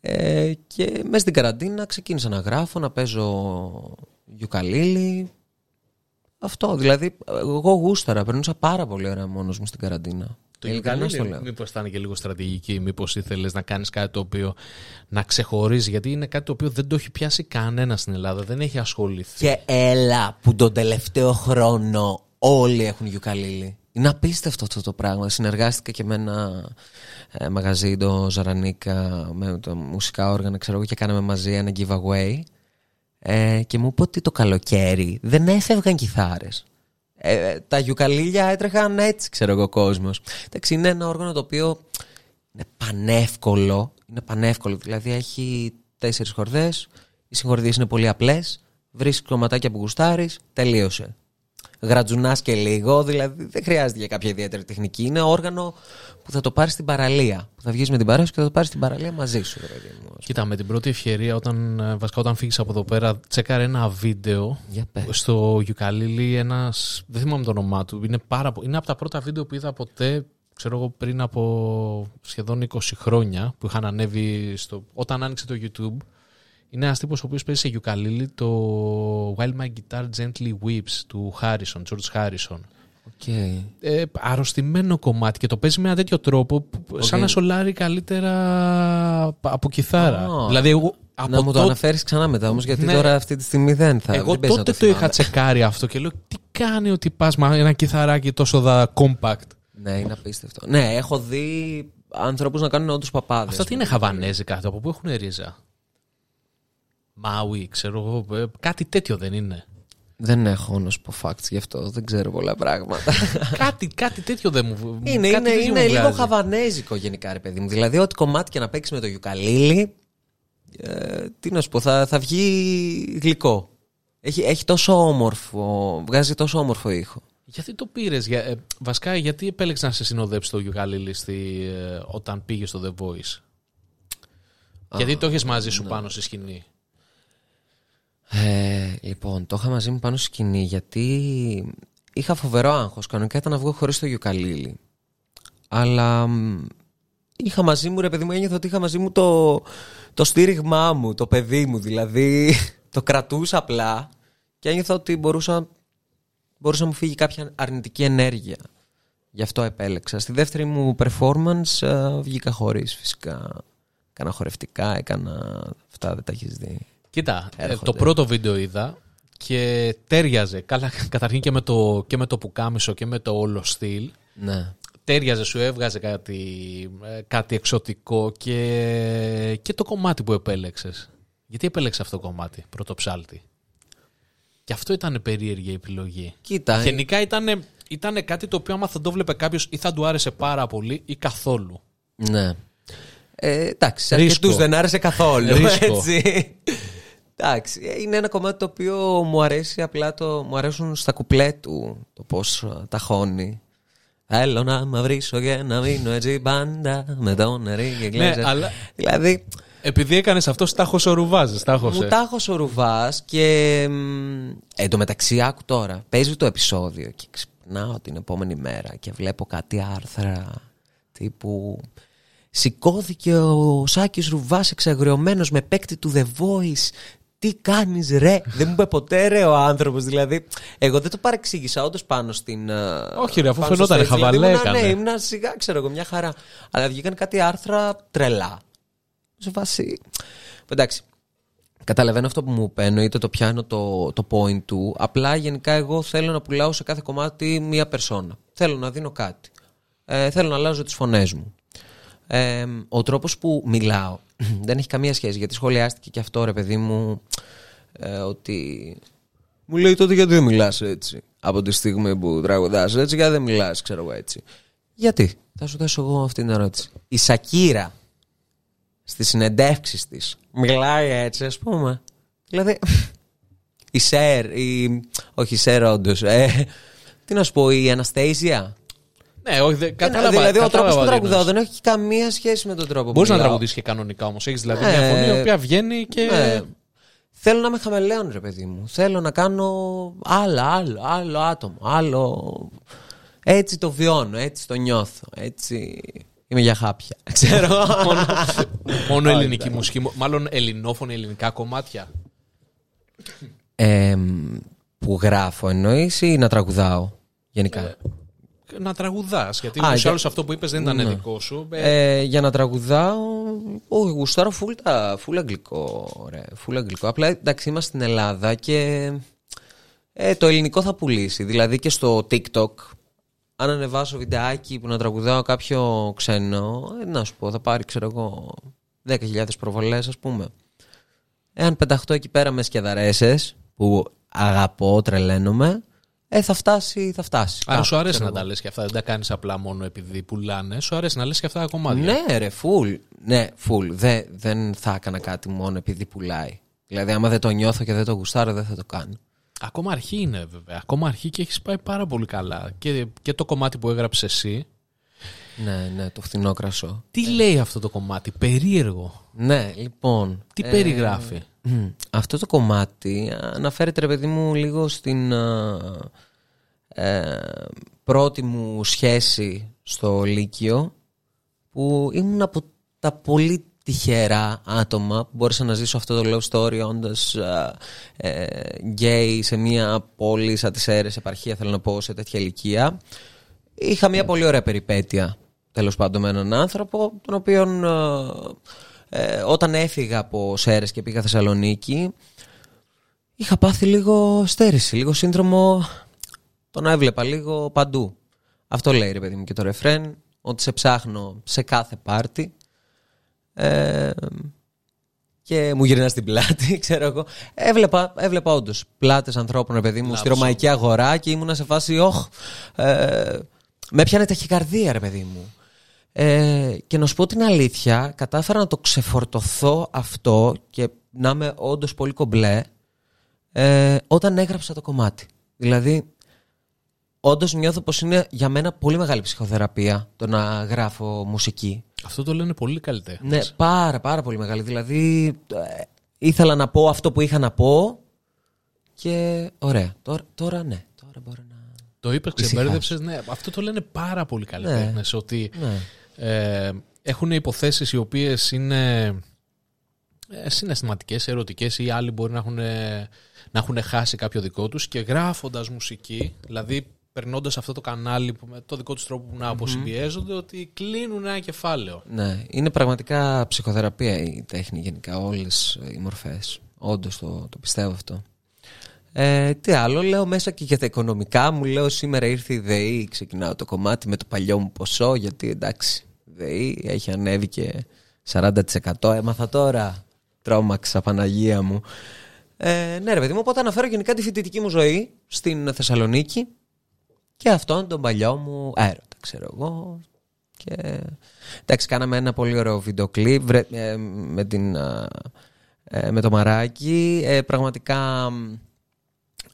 Ε, και μέσα στην καραντίνα ξεκίνησα να γράφω, να παίζω γιουκαλίλι. Αυτό, δηλαδή, εγώ γούσταρα, περνούσα πάρα πολύ ωραία μόνος μου στην καραντίνα. Το Ειλικρινά στο λέω. Μήπως ήταν και λίγο στρατηγική, μήπως ήθελες να κάνεις κάτι το οποίο να ξεχωρίζει, γιατί είναι κάτι το οποίο δεν το έχει πιάσει κανένα στην Ελλάδα, δεν έχει ασχοληθεί. Και έλα που τον τελευταίο χρόνο όλοι έχουν γιουκαλίλι. Είναι απίστευτο αυτό το πράγμα. Συνεργάστηκα και με ένα ε, μαγαζί, το Ζαρανίκα, με τα μουσικά όργανα, ξέρω εγώ, και κάναμε μαζί ένα giveaway. Ε, και μου είπε ότι το καλοκαίρι δεν έφευγαν κιθάρες. Ε, τα γιουκαλίλια έτρεχαν έτσι, ξέρω εγώ, ο κόσμος. Εντάξει, είναι ένα όργανο το οποίο είναι πανεύκολο. Είναι πανεύκολο, δηλαδή έχει τέσσερις χορδές. Οι συγχορδίες είναι πολύ απλές. Βρίσκεις κομματάκια που γουστάρεις, τελείωσε. Γρατζουνάς και λίγο, δηλαδή δεν χρειάζεται για κάποια ιδιαίτερη τεχνική. Είναι όργανο που θα το πάρεις στην παραλία. Που θα βγεις με την παρέα σου και θα το πάρεις στην παραλία μαζί σου, ρε παιδί μου. Κοίτα, με την πρώτη ευκαιρία, όταν, ε, βασικά όταν φύγεις από εδώ πέρα, τσέκαρε ένα βίντεο Για πες. στο Γιουκαλίλι. Ένας. Δεν θυμάμαι το όνομά του. Είναι, πάρα, πο- είναι από τα πρώτα βίντεο που είδα ποτέ, ξέρω εγώ, πριν από σχεδόν 20 χρόνια που είχαν ανέβει στο. Όταν άνοιξε το YouTube. Είναι ένας τύπος ο οποίος παίζει σε γιουκαλίλι το While My Guitar Gently Weeps του Harrison, George Harrison. Οκ. Ε, αρρωστημένο κομμάτι και το παίζει με ένα τέτοιο τρόπο που, σαν Οκ. να σολάρει καλύτερα από κιθάρα. Α. δηλαδή, εγώ, από Να μου το τότε- αναφέρεις ξανά μετά όμως, γιατί Ναι. τώρα αυτή τη στιγμή δεν θα. εγώ δεν παίζει να τότε το, θυμάμαι. είχα τσεκάρει αυτό και λέω τι κάνει ότι πας με ένα κιθαράκι τόσο δα compact; Ναι, είναι απίστευτο. Ναι, έχω δει ανθρώπους να κάνουν όντως παπάδες. Αυτά τι είναι χαβανέζικα, από πού έχουν ρίζα; Μάουι, ξέρω εγώ, ε, κάτι τέτοιο δεν είναι. Δεν έχω να σου πω facts γι' αυτό. Δεν ξέρω πολλά πράγματα. κάτι, κάτι τέτοιο δεν μου είναι κάτι είναι, τέτοιο είναι μου λίγο βγάζει. χαβανέζικο γενικά, ρε παιδί μου. Δηλαδή, ό,τι κομμάτι και να παίξεις με το γιουκαλίλι. Ε, τι να σου πω, θα, θα βγει γλυκό. Έχει, έχει τόσο όμορφο. Βγάζει τόσο όμορφο ήχο. Γιατί το πήρες, για, ε, βασικά γιατί επέλεξες να σε συνοδέψει το Γιουκαλίλη στη, ε, όταν πήγες στο The Voice; γιατί το έχεις μαζί ναι. σου πάνω στη σκηνή; Ε, λοιπόν, το είχα μαζί μου πάνω στη σκηνή γιατί είχα φοβερό άγχος. Κανονικά ήταν να βγω χωρίς το γιουκαλίλι. Αλλά μ, είχα μαζί μου, ρε παιδί μου, ένιωθα ότι είχα μαζί μου το, το στήριγμά μου, το παιδί μου. Δηλαδή, το κρατούσα απλά και ένιωθα ότι μπορούσα, μπορούσα να μου φύγει κάποια αρνητική ενέργεια. Γι' αυτό επέλεξα. Στη δεύτερη μου performance ε, βγήκα χωρίς φυσικά. Έκανα χορευτικά, έκανα... Αυτά δεν τα έχεις δει. Κοίτα, ε, Έρχονται. το πρώτο βίντεο είδα και τέριαζε. Καλά, καταρχήν και με, το, και με το πουκάμισο και με το όλο στυλ. Ναι. Τέριαζε, σου έβγαζε κάτι, ε, κάτι εξωτικό και, και το κομμάτι που επέλεξες. Γιατί επέλεξες αυτό το κομμάτι, πρωτοψάλτη; Και αυτό ήταν περίεργη η επιλογή. Κοίτα, Γενικά ήταν, ήταν κάτι το οποίο άμα θα το βλέπε κάποιος ή θα του άρεσε πάρα πολύ ή καθόλου. Ναι. Ε, εντάξει, σε Ρίσκο. αρκετούς δεν άρεσε καθόλου. Ρίσκο. Έτσι. Εντάξει, ε, είναι ένα κομμάτι το οποίο μου αρέσει απλά το, μου αρέσουν στα κουπλέ του το πώς ε, ταχώνει. Θέλω να μαυρίσω και να μείνω έτσι πάντα με τον νερί και γλέζερ. Ναι, αλλά Δηλαδή, επειδή έκανες αυτό, τάχωσε ο Ρουβάζ. Τάχωσε. μου τάχωσε ο Ρουβάς και μ, εν τω μεταξύ άκου τώρα, παίζει το επεισόδιο και ξυπνάω την επόμενη μέρα και βλέπω κάτι άρθρα τύπου σηκώθηκε ο Σάκης Ρουβάς εξαγριωμένος με παίκτη του The Voice τι κάνεις ρε; Δεν μου είπε ποτέ ρε ο άνθρωπος Δηλαδή εγώ δεν το παρεξήγησα όντως πάνω στην ε, Όχι, ρε, αφού πάνω στο φαινότανε, stage. Δηλαδή, χαβαλέ ήμουνα, έκανε. Ναι ήμουνα σιγά ξέρω εγώ μια χαρά Αλλά βγήκαν κάτι άρθρα τρελά Σε βάση Εντάξει Καταλαβαίνω αυτό που μου είπε, εννοείται το πιάνω το, το point του. Απλά γενικά εγώ θέλω να πουλάω σε κάθε κομμάτι μία περσόνα. Θέλω να δίνω κάτι. Ε, θέλω να αλλάζω τις φωνές μου. Ε, ο τρόπος που μιλάω δεν έχει καμία σχέση γιατί σχολιάστηκε και αυτό ρε παιδί μου ε, ότι μου λέει τότε γιατί δεν μιλάς έτσι από τη στιγμή που τραγουδάς έτσι γιατί δεν μιλάς ξέρω εγώ έτσι. Γιατί, θα σου δώσω εγώ αυτή την ερώτηση. Η Σακύρα στις συνεντεύξεις της μιλάει έτσι ας πούμε. Δηλαδή η Σέρ, η... όχι η Σέρ όντως, ε, τι να σου πω, η Αναστέζια. Ναι, όχι, δε- κατάλαβα. δηλαδή ο κατάλαβα τρόπος που τι τραγουδάω εννοείς. δεν έχει καμία σχέση με τον τρόπο Μπορείς που να μιλάω. τραγουδήσεις και κανονικά όμως. Έχεις δηλαδή Ναι. μια φωνή η οποία βγαίνει και. Ναι. Θέλω να είμαι χαμελέον, ρε παιδί μου. Θέλω να κάνω άλλα, άλλο, άλλο άτομο. Άλλο. Έτσι το βιώνω, έτσι το νιώθω. Έτσι. Είμαι για χάπια. Ξέρω. μόνο, μόνο ελληνική μουσική, μο- μάλλον ελληνόφωνη ελληνικά κομμάτια. Ε, που γράφω εννοείς ή να τραγουδάω γενικά; Να τραγουδάς. Γιατί Α, ούτω ή για- άλλω αυτό που είπες δεν ήταν Ναι. δικό σου. Ε, Ε, για να τραγουδάω, όχι, γουστάρω φουλ, τα, φουλ αγγλικό, ρε, φουλ αγγλικό. Απλά εντάξει, είμαστε στην Ελλάδα και ε, το ελληνικό θα πουλήσει. Δηλαδή και στο TikTok αν ανεβάσω βιντεάκι που να τραγουδάω κάποιο ξένο, ε, να σου πω, θα πάρει, ξέρω εγώ, 10.000 προβολές, ας πούμε. Εάν πεταχτώ εκεί πέρα με σκεδαρέσες, που αγαπώ, τρελαίνομαι, ε, θα φτάσει, θα φτάσει. Άρα Κάπου, σου αρέσει ξέρω να τα λες και αυτά. Δεν τα κάνεις απλά μόνο επειδή πουλάνε. Σου αρέσει να λες και αυτά τα κομμάτια. Ναι, ρε, full. Ναι, full. Δε, δεν θα έκανα κάτι μόνο επειδή πουλάει. Δηλαδή, άμα δεν το νιώθω και δεν το γουστάρω, δεν θα το κάνω. Ακόμα αρχή είναι βέβαια. Ακόμα αρχή και έχεις πάει πάρα πολύ καλά. Και, και το κομμάτι που έγραψες εσύ. Ναι, ναι, το φθηνό κρασό. Τι λέει αυτό το κομμάτι, περίεργο. Ναι, λοιπόν. Τι ε, περιγράφει. Μ, Αυτό το κομμάτι αναφέρεται, ρε παιδί μου, λίγο στην α, ε, πρώτη μου σχέση στο Λύκειο που ήμουν από τα πολύ τυχερά άτομα που μπόρεσα να ζήσω αυτό το love story όντας α, ε, γκέι σε μια πόλη σαν τις Έρες, επαρχία θέλω να πω σε τέτοια ηλικία. Είχα μια πολύ ωραία περιπέτεια τέλος πάντων με έναν άνθρωπο τον οποίον ε, ε, όταν έφυγα από Σέρες και πήγα Θεσσαλονίκη είχα πάθει λίγο στέρηση, λίγο σύνδρομο τον έβλεπα λίγο παντού. Αυτό λέει ρε παιδί μου και το ρεφρέν, ότι σε ψάχνω σε κάθε πάρτι ε, και μου γυρνά στην πλάτη, ξέρω εγώ. Έβλεπα, έβλεπα όντως πλάτες ανθρώπων, ρε παιδί μου, στη Λάψω. ρωμαϊκή αγορά και ήμουνα σε φάση, όχ, ε, με πιάνε ταχυκαρδία, ρε παιδί μου. Ε, και να σου πω την αλήθεια, κατάφερα να το ξεφορτωθώ αυτό και να είμαι όντως πολύ κομπλέ ε, όταν έγραψα το κομμάτι. Δηλαδή, όντως νιώθω πως είναι για μένα πολύ μεγάλη ψυχοθεραπεία το να γράφω μουσική. Αυτό το λένε πολύ καλλιτέχνε. Ναι, πάρα πάρα πολύ μεγάλη. Δηλαδή, ε, ήθελα να πω αυτό που είχα να πω και ωραία. Τώρα, τώρα ναι, τώρα μπορώ να... Το είπες, Ησυχάς. ξεμπέρδεψε. Ναι, αυτό το λένε πάρα πολλοί καλλιτέχνε. Ότι Ναι. Ε, έχουν υποθέσεις οι οποίες είναι ε, συναισθηματικές, ερωτικές ή άλλοι μπορεί να έχουν, να έχουν χάσει κάποιο δικό τους και γράφοντας μουσική, δηλαδή περνώντας αυτό το κανάλι που με το δικό τους τρόπο που να αποσυμπιέζονται, ότι κλείνουν ένα κεφάλαιο. Ναι, είναι πραγματικά ψυχοθεραπεία η τέχνη γενικά, όλες οι μορφές. Όντως το, το πιστεύω αυτό. Ε, τι άλλο, λέω μέσα και για τα οικονομικά μου, λέω σήμερα ήρθε η ΔΕΗ, ξεκινάω το κομμάτι με το παλιό μου ποσό, γιατί εντάξει, η ΔΕΗ έχει ανέβει και 40% έμαθα τώρα, τρόμαξα Παναγία μου. Ε, ναι ρε παιδί μου, οπότε αναφέρω γενικά τη φοιτητική μου ζωή στην Θεσσαλονίκη και αυτόν τον παλιό μου έρωτα, ξέρω εγώ. Και... Εντάξει, κάναμε ένα πολύ ωραίο βίντεο κλιπ βρε- ε, με, την, α, ε, με το μαράκι. Ε, πραγματικά.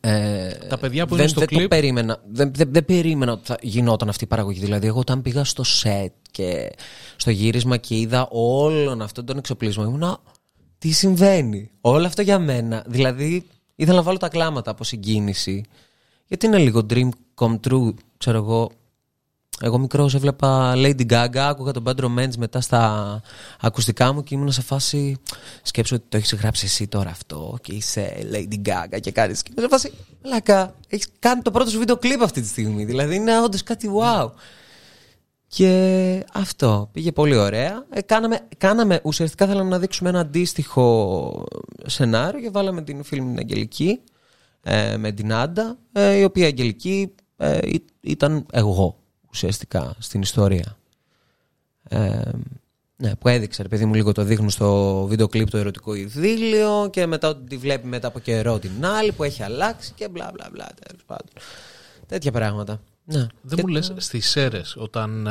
Ε, Τα παιδιά που δεν, είναι στο δεν το κλιπ- περίμενα. Δεν, δεν, δεν περίμενα ότι θα γινόταν αυτή η παραγωγή. Δηλαδή, εγώ όταν πήγα στο σετ και στο γύρισμα και είδα όλον αυτόν τον εξοπλισμό, ήμουνα. Τι συμβαίνει, όλο αυτό για μένα. Δηλαδή, ήθελα να βάλω τα κλάματα από συγκίνηση. Γιατί είναι λίγο dream come true, ξέρω εγώ. Εγώ μικρός έβλεπα Lady Gaga, άκουγα τον Bad Romance μετά στα ακουστικά μου και ήμουν σε φάση. Σκέψω ότι το έχεις γράψει εσύ τώρα αυτό και είσαι Lady Gaga και κάνεις. Και ήμουν σε φάση. Λάκα, έχεις κάνει το πρώτο σου βίντεο κλιπ αυτή τη στιγμή. Δηλαδή είναι όντως κάτι wow. Και αυτό πήγε πολύ ωραία. Ε, κάναμε, κάναμε, ουσιαστικά θέλαμε να δείξουμε ένα αντίστοιχο σενάριο και βάλαμε την φίλη μου την Αγγελική ε, με την Άντα, ε, η οποία Αγγελική ε, ή- ήταν εγώ ουσιαστικά στην ιστορία. Ε, ναι, που έδειξε, ρε παιδί μου, λίγο το δείχνουν στο βίντεο κλιπ το ερωτικό ειδήλιο και μετά ότι τη βλέπει μετά από καιρό την άλλη που έχει αλλάξει και μπλα μπλα μπλα, τέλος πάντων. Τέτοια πράγματα. Ναι. Δεν Και μου το- λες στις ΣΕΡΕΣ όταν... ε,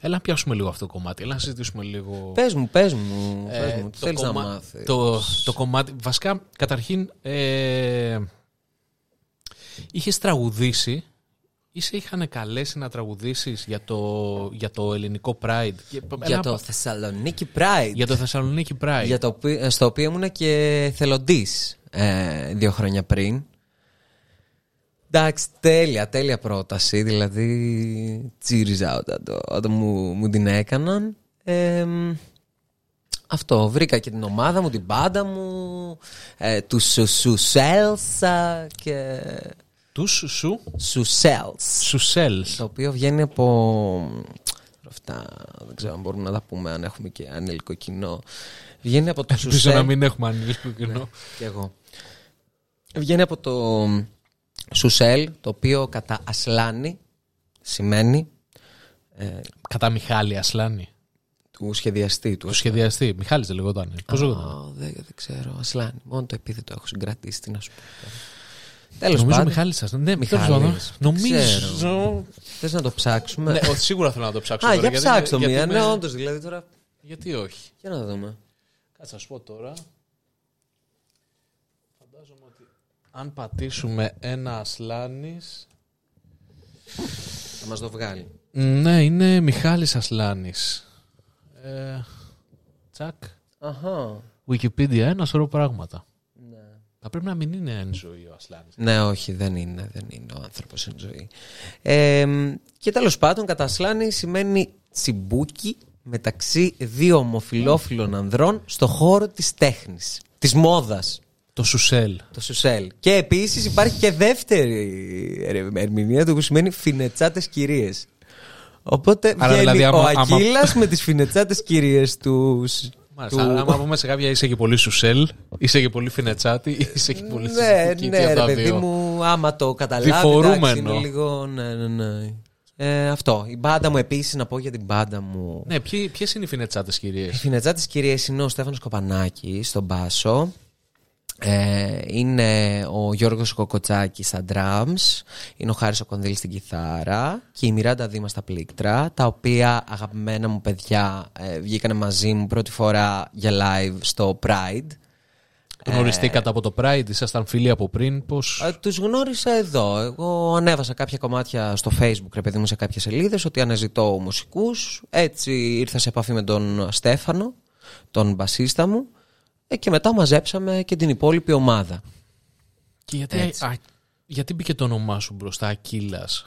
έλα να πιάσουμε λίγο αυτό το κομμάτι, έλα να συζητήσουμε λίγο... Πες μου, πες μου, πες Ε, μου, τι το θέλεις να κομμα- μάθεις; Το, το κομμάτι. Βασικά, καταρχήν, ε, είχες τραγουδήσει ή σε είχαν καλέσει να τραγουδήσεις για το, για το ελληνικό Pride; Και- Για ένα- το Θεσσαλονίκη Pride. για το Θεσσαλονίκη Pride. Για το, οποίο- στο οποίο ήμουν και θελοντής ε, δύο χρόνια πριν. Εντάξει, τέλεια, τέλεια πρόταση. Δηλαδή, τσίριζα όταν, το, όταν μου, μου την έκαναν. Ε, μ, αυτό, βρήκα και την ομάδα μου, την πάντα μου, ε, τους Σουσέλς και... Τους σου, Σουσέλς. Σουσέλς. Το οποίο βγαίνει από. Αυτά δεν ξέρω αν μπορούμε να τα πούμε, αν έχουμε και ανήλικο κοινό. Βγαίνει από το Ελπίζω να Σουσέλ. μην έχουμε ανήλικο κοινό. Και εγώ. Βγαίνει από το Σουσέλ, το οποίο κατά Ασλάνη σημαίνει ε, Κατά Μιχάλη Ασλάνη. του σχεδιαστή του. Του σχεδιαστή. Μιχάλης δεν λεγόταν. Πώς Α, λεγόταν; δεν, δεν ξέρω. Ασλάνη. Μόνο το επίθετο έχω συγκρατήσει. Τι να σου πω. Τέλος Νομίζω πάντων. Μιχάλης Ασλάνη. Ναι, Μιχάλης. τέλος πάντων. Ξέρω. Νομίζω. Θες να το ψάξουμε; Ναι, ο- σίγουρα θέλω να το ψάξω. Α, τώρα, για γιατί- ψάξ' το γιατί μία. με- Ναι, όντως δηλαδή τώρα. Γιατί όχι; Για να δούμε. Κάτσε να σου πω τώρα. Φαντάζομαι ότι αν πατήσουμε ένα Ασλάνης... Θα μας το βγάλει. Ναι, είναι Μιχάλης Ασλάνης. Ε, τσακ. Αχά. Wikipedia, ένα σωρό πράγματα. Ναι. Θα πρέπει να μην είναι εν ζωή ο Ασλάνης. Ναι, όχι, δεν είναι, δεν είναι ο άνθρωπος εν ζωή. Ε, και τέλος πάντων, κατασλάνη σημαίνει τσιμπούκι μεταξύ δύο ομοφιλόφιλων ανδρών στο χώρο της τέχνης, της μόδας, Το Σουσέλ. το σουσέλ. Και επίσης υπάρχει και δεύτερη ερε- ερμηνεία του που σημαίνει φινετσάτες κυρίες. Οπότε Άρα βγαίνει δηλαδή, άμα- ο άμα- Ακύλας με τις φινετσάτες κυρίες τους. Μάλιστα. του- Άμα πούμε σε κάποια είσαι και πολύ Σουσέλ, είσαι και πολύ Φινετσάτη, είσαι και πολύ ναι, Τσιμπούκι, ναι, και ρε αυτά παιδί δύο. μου, άμα το καταλάβει, Διφορούμενο. εντάξει, είναι λίγο, ναι, ναι, ναι. Ε, αυτό. Η μπάντα μου επίσης, να πω για την μπάντα μου. Ναι, ποιοι, ποιες είναι οι Φινετσάτες Η κυρίες; φινετζά της κυρίας είναι ο Στέφανος Κοπανάκης στον μπάσο. Ε, είναι ο Γιώργος Κοκοτσάκης στα drums, είναι ο Χάρης ο Κονδύλης στην κιθάρα και η Μιράντα Δήμα στα πλήκτρα, τα οποία αγαπημένα μου παιδιά ε, βγήκανε μαζί μου πρώτη φορά για live στο Pride. Γνωριστήκατε από το Pride, ήσασταν φίλοι από πριν, πώς... Ε, τους γνώρισα εδώ. Εγώ ανέβασα κάποια κομμάτια στο facebook, ρε παιδί μου, σε κάποιες σελίδες, ότι αναζητώ μουσικούς. Έτσι ήρθα σε επαφή με τον Στέφανο, τον μπασίστα μου, ε, και μετά μαζέψαμε και την υπόλοιπη ομάδα. Και γιατί, Έτσι. α, γιατί μπήκε το όνομά σου μπροστά, Ακύλας.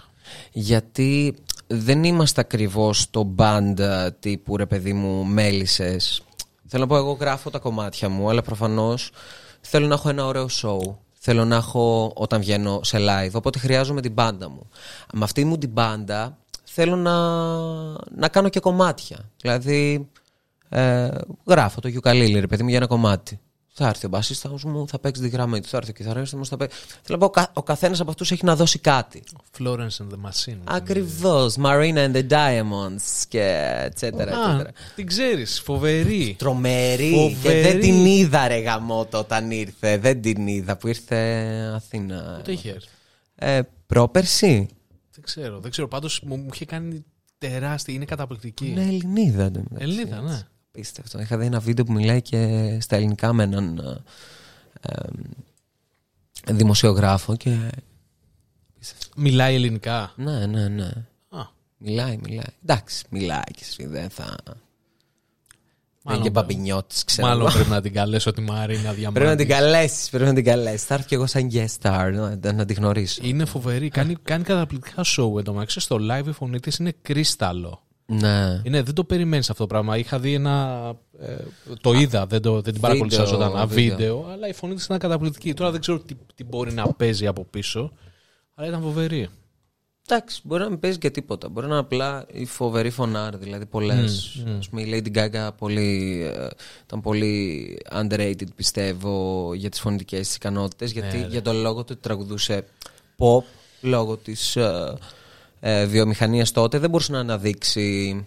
Γιατί δεν είμαστε ακριβώς το band ε, τύπου, ρε παιδί μου, μέλισσες. Θέλω να πω, εγώ γράφω τα κομμάτια μου, αλλά προφανώς θέλω να έχω ένα ωραίο show. Θέλω να έχω όταν βγαίνω σε live, οπότε χρειάζομαι την μπάντα μου. Με αυτή μου την μπάντα θέλω να, να κάνω και κομμάτια. Δηλαδή, ε, γράφω το γιουκαλίλι, ρε παιδί μου, για ένα κομμάτι. Θα έρθει ο μπασίστας μου, θα παίξει τη γραμμή του. Θα έρθει ο κιθαρίστας μου, θα παίξει. Θέλω να πω, ο κα- ο καθένας από αυτούς έχει να δώσει κάτι. Florence and the Machine. Ακριβώς, Marina and the Diamonds και etc. Α, την ξέρεις, φοβερή. Τρομερή. Φοβερή. Και δεν την είδα ρε γαμότο όταν ήρθε. Δεν την είδα που ήρθε Αθήνα. Πότε είχε έρθει. Ε, πρόπερση. Δεν ξέρω, δεν ξέρω. Πάντως μου, μου είχε κάνει τεράστια, είναι καταπληκτική. Είναι Ελληνίδα. εν τω μεταξύ, Ελληνίδα, ναι. Έτσι. Απίστευτο. Είχα δει ένα βίντεο που μιλάει και στα ελληνικά με έναν ε, ε, δημοσιογράφο και... Μιλάει ελληνικά; Ναι, ναι, ναι. Α, Μιλάει, μιλάει. Εντάξει, μιλάει και εσύ δεν θα... Μάλλον και πρέπει- μπαμπινιώτης, ξέρω. μάλλον εγώ. πρέπει να την καλέσω τη Μαρίνα Διαμάντη. Πρέπει να την καλέσεις, πρέπει να την καλέσεις. Θα έρθει και εγώ σαν guest star να, να την γνωρίσω. Είναι φοβερή. κάνει, κάνει καταπληκτικά show εντωμεταξύ. Στο live η φωνή της είναι κρίσταλο. Ναι. Είναι, δεν το περιμένεις αυτό το πράγμα. Είχα δει ένα. ε, το είδα, δεν, το, δεν την παρακολουθήσα Βίντεο, ζωντανά. βίντεο. Βίντεο, αλλά η φωνή της ήταν καταπληκτική. Τώρα δεν ξέρω τι, τι μπορεί να παίζει από πίσω. Αλλά ήταν φοβερή. Εντάξει, μπορεί να μην παίζει και τίποτα. Μπορεί να είναι απλά η φοβερή φωνάρ. Δηλαδή, πολλές. Mm, πούμε, η Lady Gaga πολύ, ε, ήταν πολύ underrated, πιστεύω, για τις φωνητικές τη ικανότητες. Γιατί ναι. για τον λόγο του ότι τραγουδούσε pop, λόγω της ε, ε, βιομηχανία τότε, δεν μπορούσε να αναδείξει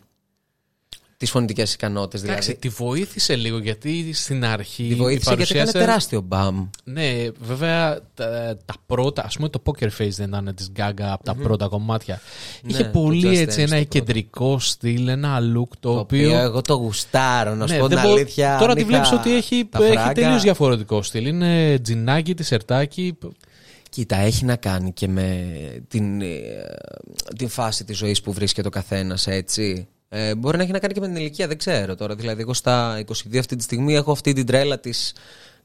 τις φωνητικές ικανότητες. Εντάξει, Δηλαδή, τη βοήθησε λίγο γιατί στην αρχή. τη βοήθησε η γιατί παρουσίασε- έκανε τεράστιο μπαμ. Ναι, βέβαια τα, τα πρώτα, ας πούμε το Poker Face δεν ήταν της Gaga από τα πρώτα κομμάτια. Είχε Ναι, πολύ το Just έτσι Dance ένα το πρώτο. κεντρικό στυλ, ένα look το, Το οποίο... οποίο εγώ το γουστάρω, να σου Ναι, πω την δεν μπο- αλήθεια. Τώρα αν τη είχα βλέπεις ότι έχει, τα έχει φράγκα- τελείως διαφορετικό στυλ. Είναι τζινάκι, τισερτάκι. Κοίτα, έχει να κάνει και με την, ε, την φάση της ζωής που βρίσκεται ο καθένας, έτσι. Ε, μπορεί να έχει να κάνει και με την ηλικία, δεν ξέρω τώρα. Δηλαδή, εγώ στα 22 αυτή τη στιγμή έχω αυτή την τρέλα της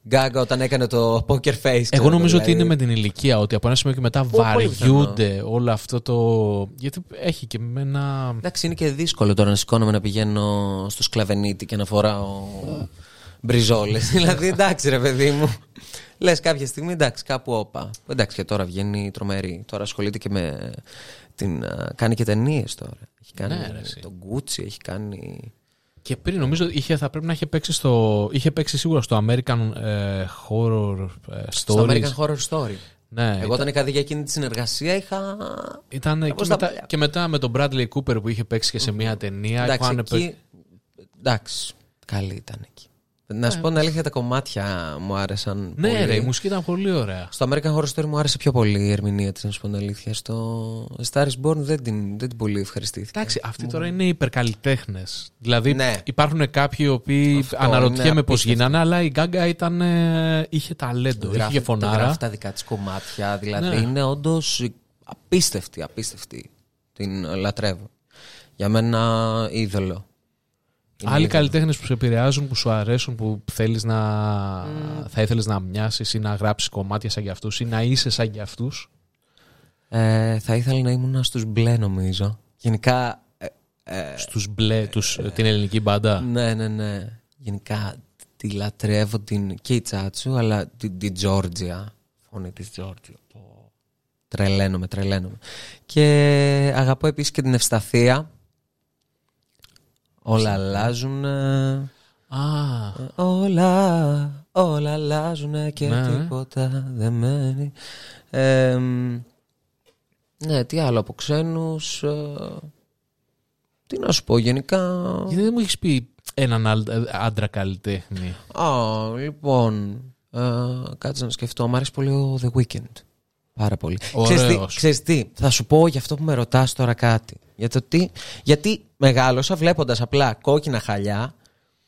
Γκάγκα όταν έκανε το poker face. Εγώ ξέρω, νομίζω δηλαδή. ότι είναι με την ηλικία, ότι από ένα σημείο και μετά πολύ βαριούνται όλο αυτό το... Γιατί έχει και με ένα... Εντάξει, είναι και δύσκολο τώρα να σηκώνομαι να πηγαίνω στο σκλαβενίτη και να φοράω μπριζόλες. δηλαδή, εντάξει, ρε παιδί μου. Λες κάποια στιγμή, εντάξει, κάπου όπα. Εντάξει, και τώρα βγαίνει τρομερή. Τώρα ασχολείται και με. Την, α, κάνει και ταινίες τώρα. Έχει κάνει Ναι, ρε, εσύ. τον Gucci, έχει κάνει. Και πριν νομίζω είχε, θα πρέπει να είχε παίξει στο... Είχε παίξει σίγουρα στο American ε, Horror ε, Στο Stories. American Horror Story. Ναι, Εγώ όταν είχα δει για εκείνη τη συνεργασία είχα. Ήταν και τα μετά, παλιά. και μετά με τον Bradley Cooper που είχε παίξει και σε μια ταινία. Εντάξει, είχαν εκεί... Εντάξει, καλή ήταν εκεί. Να σου πω την αλήθεια, τα κομμάτια μου άρεσαν. Ναι, πολύ. ρε, η μουσική ήταν πολύ ωραία. Στο American Horror Story μου άρεσε πιο πολύ η ερμηνεία της, να σου πω την αλήθεια. Στο Star is Born δεν την, δεν την πολύ ευχαριστήθηκα. Εντάξει, αυτοί τώρα είναι υπερκαλλιτέχνες. Δηλαδή Ναι. υπάρχουν κάποιοι οι οποίοι Αυτό αναρωτιέμαι είναι πώς απίστευτο. γίνανε, αλλά η Γκάγκα ήταν, ε, είχε ταλέντο, είχε και το φωνάρα. γράφει τα δικά της κομμάτια. Δηλαδή Ναι. είναι όντως απίστευτη, απίστευτη. Την λατρεύω. Για μένα είδωλο. Είναι Άλλοι είδωλο. καλλιτέχνες που σε επηρεάζουν, που σου αρέσουν, που θέλεις να, θα ήθελες να μοιάσεις ή να γράψεις κομμάτια σαν κι αυτούς ή να είσαι σαν κι αυτούς; Ε, θα ήθελα να ήμουν στους μπλε νομίζω. Γενικά. ε, ε, Στους μπλε, τους, την ελληνική μπάντα. ναι, ναι, ναι. Γενικά τη λατρεύω την, και η Τσάτσου, αλλά την, την Τζόρτζια. Φωνή της Τζόρτζια. Πω. Τρελαίνομαι, τρελαίνομαι. Και αγαπώ επίσης και την Ευσταθία. Όλα αλλάζουν. Α, Όλα, όλα αλλάζουν και Ναι. τίποτα δεν μένει. Ε, μ, ναι, τι άλλο από ξένους. ε, τι να σου πω γενικά. γιατί δεν μου έχεις πει έναν άλλ- ε, άντρα καλλιτέχνη; Α, λοιπόν, ε, κάτσε να σκεφτώ. Μ' αρέσει πολύ ο The Weeknd. Πάρα πολύ. Ωραίος. Ξέρεις τι, ξέρεις τι, θα σου πω για αυτό που με ρωτάς τώρα κάτι. Για το τι, γιατί μεγάλωσα βλέποντας απλά κόκκινα χαλιά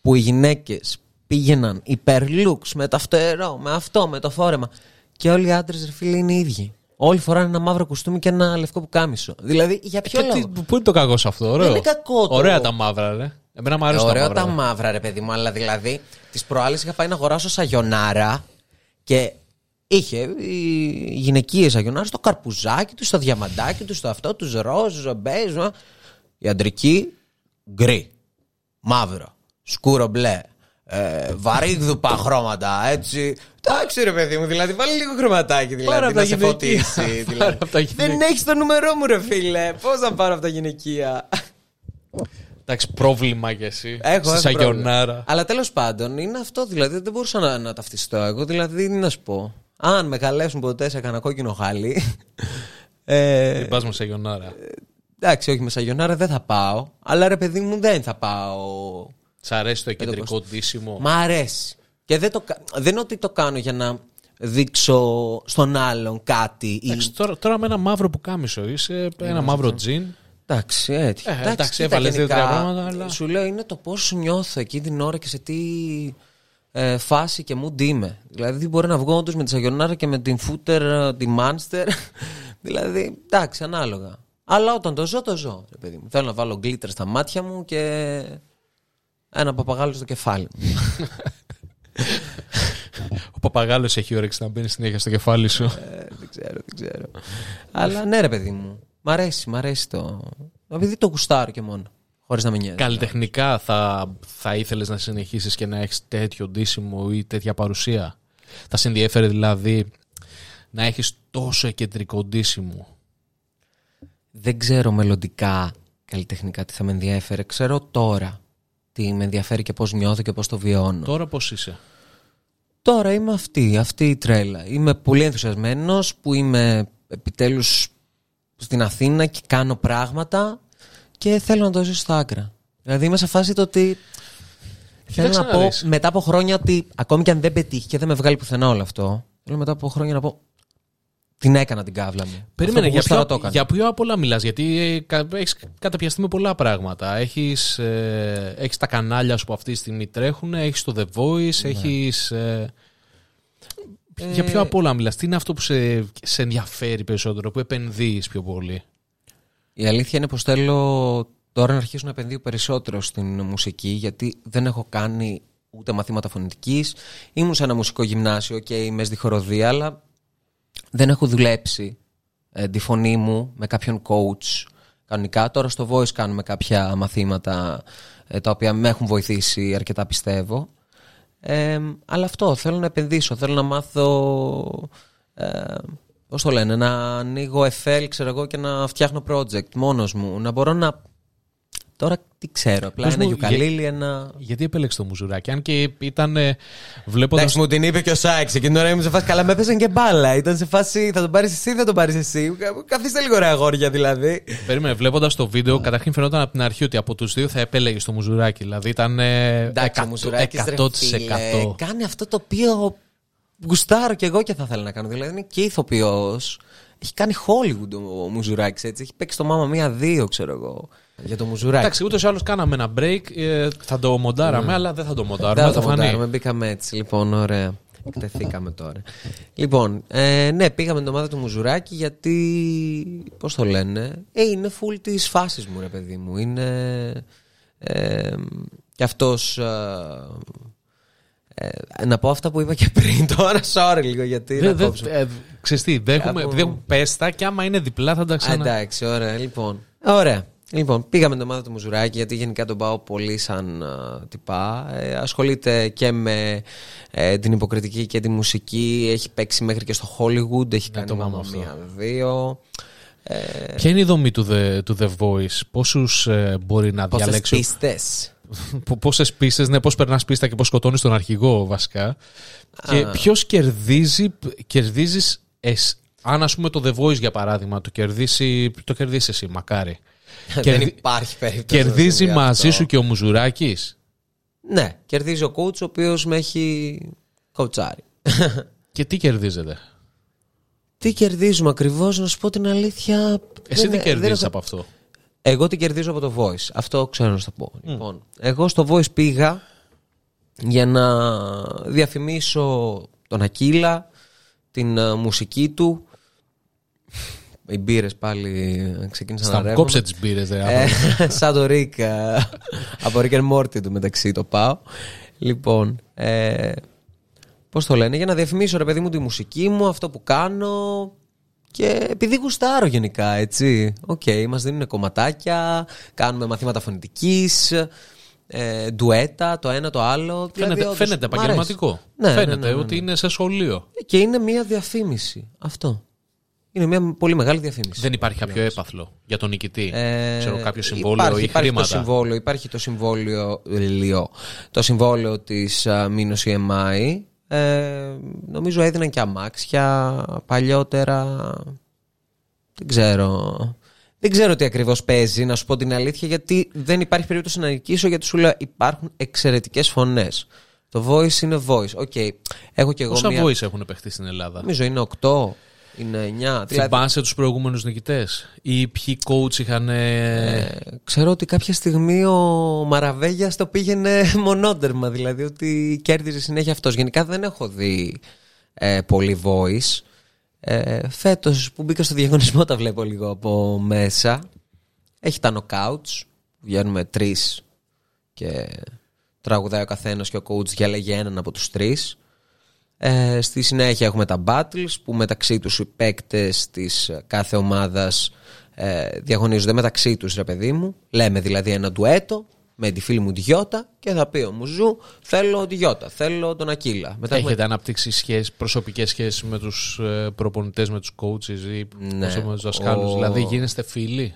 που οι γυναίκες πήγαιναν υπερλούξ με το φτερό, με αυτό, με το φόρεμα. Και όλοι οι άντρες ρε φίλοι είναι οι ίδιοι. Όλοι φοράνε ένα μαύρο κουστούμι και ένα λευκό πουκάμισο. Δηλαδή, για ποιο Και λόγο; τι- πού είναι το κακό σε αυτό, ωραίο; Δεν είναι κακό το- Ωραία τα μαύρα, ρε. Εμένα μου αρέσουν τα Ωραίο μαύρα. τα μαύρα, ρε παιδί μου, αλλά δηλαδή τις προάλλες είχα πάει να αγοράσω σαγιονάρα και είχε οι γυναικείες σαγιονάρα στο καρπουζάκι τους, στο διαμαντάκι τους, στο αυτό, τους ροζ, μπέζ. α. Η αντρική γκρι, μαύρο, σκούρο μπλε. Ε, βαρύγδουπα χρώματα, έτσι. Εντάξει, ρε παιδί μου, δηλαδή βάλει λίγο χρωματάκι δηλαδή, Πάρε απ' να τα σε γυναικεία. φωτίσει. Πάρε δηλαδή. απ' τα γυναικεία. Δεν έχεις το νούμερό μου, ρε φίλε. Πώς να πάρω από τα γυναικεία; Εντάξει, πρόβλημα κι εσύ. Έχω, Στη έχω Σαγιονάρα. πρόβλημα. Αλλά τέλος πάντων είναι αυτό. Δηλαδή δεν μπορούσα να, να ταυτιστώ εγώ. Δηλαδή τι να σου πω. Αν με καλέσουν ποτέ σε κανένα κόκκινο χάλι. Ε, Δεν πας με Σαγιονάρα. εντάξει, όχι με σαγιονάρα δεν θα πάω. Αλλά ρε παιδί μου δεν θα πάω. Σ' αρέσει το κεντρικό ντύσιμο; Μ' αρέσει. Και δεν, το, κα- δεν είναι ότι το κάνω για να δείξω στον άλλον κάτι. Ή... Εντάξει, τώρα, τώρα με ένα μαύρο που κάμισο είσαι, ένα μαύρο τζιν. Εντάξει, έτσι. Ε, εντάξει, κοίτα, έβαλες γενικά, δύο-τρία πράγματα, αλλά- Σου λέω είναι το πώς νιώθω εκείνη την ώρα και σε τι ε, φάση και mood είμαι. Δηλαδή μπορεί να βγω όντως με τη Σαγιονάρα και με την Φούτερ, ε, τη Μάνστερ. δηλαδή, εντάξει, ανάλογα. Αλλά όταν το ζω, το ζω. Ρε παιδί μου. Θέλω να βάλω γκλίτερ στα μάτια μου και ένα παπαγάλο στο κεφάλι μου. Ο παπαγάλο έχει όρεξη να μπαίνει συνέχεια στο κεφάλι σου. Ε, δεν ξέρω, δεν ξέρω. Αλλά ναι, ρε παιδί μου. Μ' αρέσει, μ' αρέσει το. Επειδή το γουστάρω και μόνο. Χωρίς να με νοιάζει. Καλλιτεχνικά θα, θα ήθελες να συνεχίσεις και να έχεις τέτοιο ντύσιμο ή τέτοια παρουσία; Θα σε ενδιαφέρει δηλαδή να έχεις τόσο κεντρικό ντύσιμο; Δεν ξέρω μελλοντικά καλλιτεχνικά τι θα με ενδιαφέρε. Ξέρω τώρα τι με ενδιαφέρει και πώς νιώθω και πώς το βιώνω. Τώρα πώς είσαι; Τώρα είμαι αυτή, αυτή η τρέλα. Είμαι πολύ ενθουσιασμένος που είμαι επιτέλους στην Αθήνα και κάνω πράγματα και θέλω να το ζήσω στα άκρα. Δηλαδή είμαι σε φάση το ότι θέλω Κοίταξε να να πω δεις. μετά από χρόνια ότι ακόμη και αν δεν πετύχει και δεν με βγάλει πουθενά όλο αυτό θέλω μετά από χρόνια να πω την έκανα την κάβλα μου. Περίμενε, Αυτό που για γούσταρα ποιο, το έκανα. για ποιο απ' όλα μιλάς, γιατί έχεις καταπιαστεί με πολλά πράγματα. Έχεις, ε, έχεις τα κανάλια σου που αυτή τη στιγμή τρέχουν, έχεις το The Voice, Ναι. έχεις... Ε, για ποιο Ε, απ' όλα μιλάς, τι είναι αυτό που σε, σε ενδιαφέρει περισσότερο, που επενδύεις πιο πολύ; Η αλήθεια είναι πως θέλω τώρα να αρχίσω να επενδύω περισσότερο στην μουσική γιατί δεν έχω κάνει ούτε μαθήματα φωνητικής. Ήμουν σε ένα μουσικό γυμνάσιο και είμαι στη χοροδία αλλά δεν έχω δουλέψει ε, τη φωνή μου με κάποιον coach κανονικά. Τώρα στο Voice κάνουμε κάποια μαθήματα ε, τα οποία με έχουν βοηθήσει αρκετά πιστεύω. Ε, αλλά αυτό, θέλω να επενδύσω, θέλω να μάθω... Ε, Πώς το λένε, να ανοίγω FL, ξέρω εγώ, και να φτιάχνω project μόνος μου. Να μπορώ να Τώρα τι ξέρω. Απλά Πες ένα μου, γιουκαλίλι, ένα. Γιατί επέλεξε το μουζουράκι, αν και ήταν βλέποντα. Εντάξει, μου την είπε και ο Σάιξ. Εκείνη την ώρα ήμουν σε φάση. Καλά, με έπαιζαν και μπάλα. Ήταν σε φάση. Θα τον πάρεις εσύ, θα τον πάρεις εσύ. Καθίστε λίγο ρε αγόρια δηλαδή. Περίμενε, βλέποντας το βίντεο, καταρχήν φαινόταν από την αρχή ότι από τους δύο θα επέλεγες το μουζουράκι. Δηλαδή ήταν. Εντάξει, ο 100%. Μουζουράκης, ρε φίλε, κάνει αυτό το οποίο γουστάρω και εγώ και θα ήθελα να κάνω. Δηλαδή είναι και ηθοποιός. Έχει κάνει Hollywood ο Μουζουράκης έτσι. Έχει παίξει το Μάμα Μία δύο, ξέρω εγώ. Για το Μουζουράκη. Εντάξει, ούτως ή άλλως κάναμε ένα break. ε, θα το μοντάραμε, αλλά δεν θα το μοντάρουμε. Δεν θα θα φανεί. μοντάρουμε, μπήκαμε έτσι. Λοιπόν, ωραία. Εκτεθήκαμε τώρα. Λοιπόν, ε, ναι, πήγαμε την ομάδα του Μουζουράκη γιατί. Πώς το λένε. Ε, είναι full της φάσης μου, ρε παιδί μου. Είναι. Ε, και αυτός. Ε, να πω αυτά που είπα και πριν τώρα, sorry λίγο γιατί. Δε, να δε, κόψω. ε, ξέρεις τι, δέχομαι, Από- δέχομαι πέστα και άμα είναι διπλά θα τα Α, ξανα... εντάξει, ωραία, λοιπόν. Ωραία. Λοιπόν, πήγαμε την ομάδα του Μουζουράκη γιατί γενικά τον πάω πολύ σαν α, τυπά. Ε, ασχολείται και με ε, την υποκριτική και τη μουσική. Έχει παίξει μέχρι και στο Hollywood. Έχει κάνει το μάμα μάμα αυτό. μία, δύο. Ε, Ποια είναι η δομή του The, του The Voice, πόσους ε, μπορεί να Πόσες διαλέξει, πίστες; Πόσες πίστες, ναι, πώς περνάς πίστα και πώς σκοτώνεις τον αρχηγό βασικά. Και ποιος κερδίζει, κερδίζεις, εσ- αν ας πούμε το The Voice για παράδειγμα, το κερδίσει, το κερδίσεις εσύ, μακάρι. Δεν Κερδι- υπάρχει περίπτωση. να Κερδίζει συμβεί μαζί αυτό. σου και ο Μουζουράκης; Ναι, κερδίζει ο coach ο οποίος με έχει κοουτσάρει. Και τι κερδίζετε. Τι κερδίζουμε ακριβώς, να σου πω την αλήθεια. Εσύ δεν- τι δεν κερδίζεις έχω- από αυτό; Εγώ την κερδίζω από το Voice. Αυτό ξέρω να σου το πω. Λοιπόν, εγώ στο Voice πήγα για να διαφημίσω τον Ακύλα, την ε, μουσική του. Οι μπύρες πάλι ε, ξεκίνησαν να Στα ρεύουν. κόψε τις μπύρες, ρε. Ε, σαν το Rick ε, από Rick and Morty του μεταξύ το πάω. Λοιπόν, ε, πώς το λένε, για να διαφημίσω ρε παιδί μου τη μουσική μου, αυτό που κάνω και επειδή γουστάρω γενικά, έτσι. Οκ, μας δίνουν κομματάκια, κάνουμε μαθήματα φωνητικής, ε, ντουέτα, το ένα το άλλο. Φαίνεται, δηλαδή, όντως, φαίνεται μ' αρέσει. επαγγελματικό. Ναι, ναι, φαίνεται ναι, ναι, ναι. ότι είναι σε σχολείο. Και είναι μια διαφήμιση. Αυτό. Είναι μια πολύ μεγάλη διαφήμιση. Δεν υπάρχει κάποιο έπαθλο για τον νικητή; Ε, Ξέρω κάποιο συμβόλαιο υπάρχει, ή υπάρχει χρήματα. Το συμβόλαιο, υπάρχει το συμβόλαιο, λιό, το συμβόλαιο της uh, Minos EMI. Ε, νομίζω έδιναν και αμάξια παλιότερα. Δεν ξέρω. Δεν ξέρω τι ακριβώς παίζει, να σου πω την αλήθεια, γιατί δεν υπάρχει περίπτωση να νικήσω, γιατί σου λέω υπάρχουν εξαιρετικές φωνές. Το voice είναι voice. OK. Έχω και εγώ Πόσα μία... voice έχουν παιχτεί στην Ελλάδα; Νομίζω είναι 8, είναι 9. Δηλαδή, Θυμάσαι τους προηγούμενους νικητές, ή ποιοι coach είχαν. ε, Ε, ξέρω ότι κάποια στιγμή ο Μαραβέγιας το πήγαινε μονότερμα, δηλαδή ότι κέρδιζε συνέχεια αυτός. Γενικά δεν έχω δει ε, πολύ voice. Ε, φέτος που μπήκα στο διαγωνισμό τα βλέπω λίγο από μέσα. Έχει τα knockouts, βγαίνουμε τρεις και τραγουδάει ο καθένας και ο coach διαλέγει έναν από τους τρεις. Ε, στη συνέχεια έχουμε τα battles που μεταξύ τους οι παίκτες της κάθε ομάδας ε, διαγωνίζονται μεταξύ τους ρε παιδί μου. Λέμε δηλαδή ένα ντουέτο με τη φίλη μου τη Γιώτα και θα πει ο Μουζού θέλω τη Γιώτα, θέλω τον Ακύλα. Μετά έχουμε- Έχετε αναπτύξει σχέσεις, προσωπικές σχέσεις με τους ε, προπονητές, με τους coaches ή Ναι. όσο με τους δασκάλους. Ο- Δηλαδή γίνεστε φίλοι;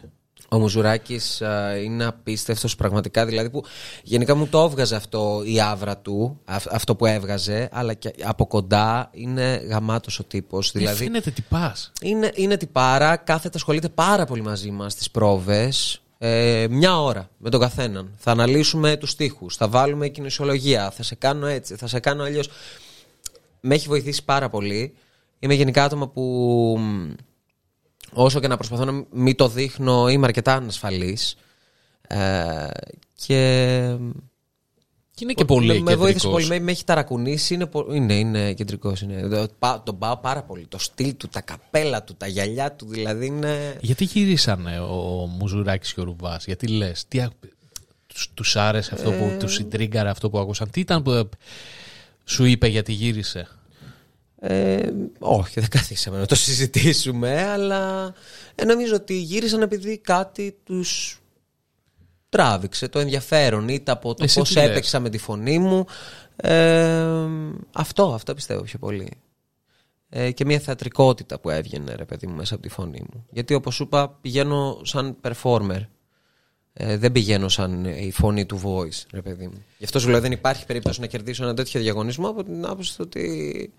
Ο Μουζουράκης είναι απίστευτος πραγματικά. Δηλαδή που γενικά μου το έβγαζε αυτό η άβρα του, αυ- αυτό που έβγαζε, αλλά και από κοντά είναι γαμάτος ο τύπος. Δηλαδή... Δηλαδή Φαίνεται τι πας. είναι, είναι τυπάρα, κάθεται, ασχολείται πάρα πολύ μαζί μας στι πρόβες. Ε, μια ώρα με τον καθέναν. Θα αναλύσουμε τους τοίχου, θα βάλουμε κινησιολογία, θα σε κάνω έτσι, θα σε κάνω αλλιώς. Με έχει βοηθήσει πάρα πολύ. Είμαι γενικά άτομα που μ, όσο και να προσπαθώ να μην το δείχνω είμαι αρκετά ανασφαλής ε, και Και είναι και πολύ με, με βοήθησε κεντρικός. πολύ, με, με έχει ταρακουνήσει είναι, πο- είναι, είναι κεντρικός είναι. Το- πα- τον πάω πάρα πολύ το στυλ του, τα καπέλα του, τα γυαλιά του δηλαδή είναι Γιατί γυρίσανε ο Μουζουράκης και ο Ρουβάς, γιατί λες, τι, α- τους, τους άρεσε αυτό Ε. που τους συντρίγκαρε αυτό που άκουσαν, τι ήταν που ε, σου είπε γιατί γύρισε; Ε, όχι, δεν καθίσαμε να το συζητήσουμε, αλλά ε, νομίζω ότι γύρισαν επειδή κάτι τους τράβηξε το ενδιαφέρον, είτε από το Εσύ πώς τι λες; έπαιξα με τη φωνή μου. Ε, αυτό, αυτό πιστεύω πιο πολύ. Ε, και μια θεατρικότητα που έβγαινε, ρε παιδί μου, μέσα από τη φωνή μου. Γιατί όπως σου είπα, πηγαίνω σαν performer. ε, δεν πηγαίνω σαν η φωνή του voice, ρε παιδί μου. Γι' αυτό σου λέω δεν υπάρχει περίπτωση να κερδίσω ένα τέτοιο διαγωνισμό από την άποψη ότι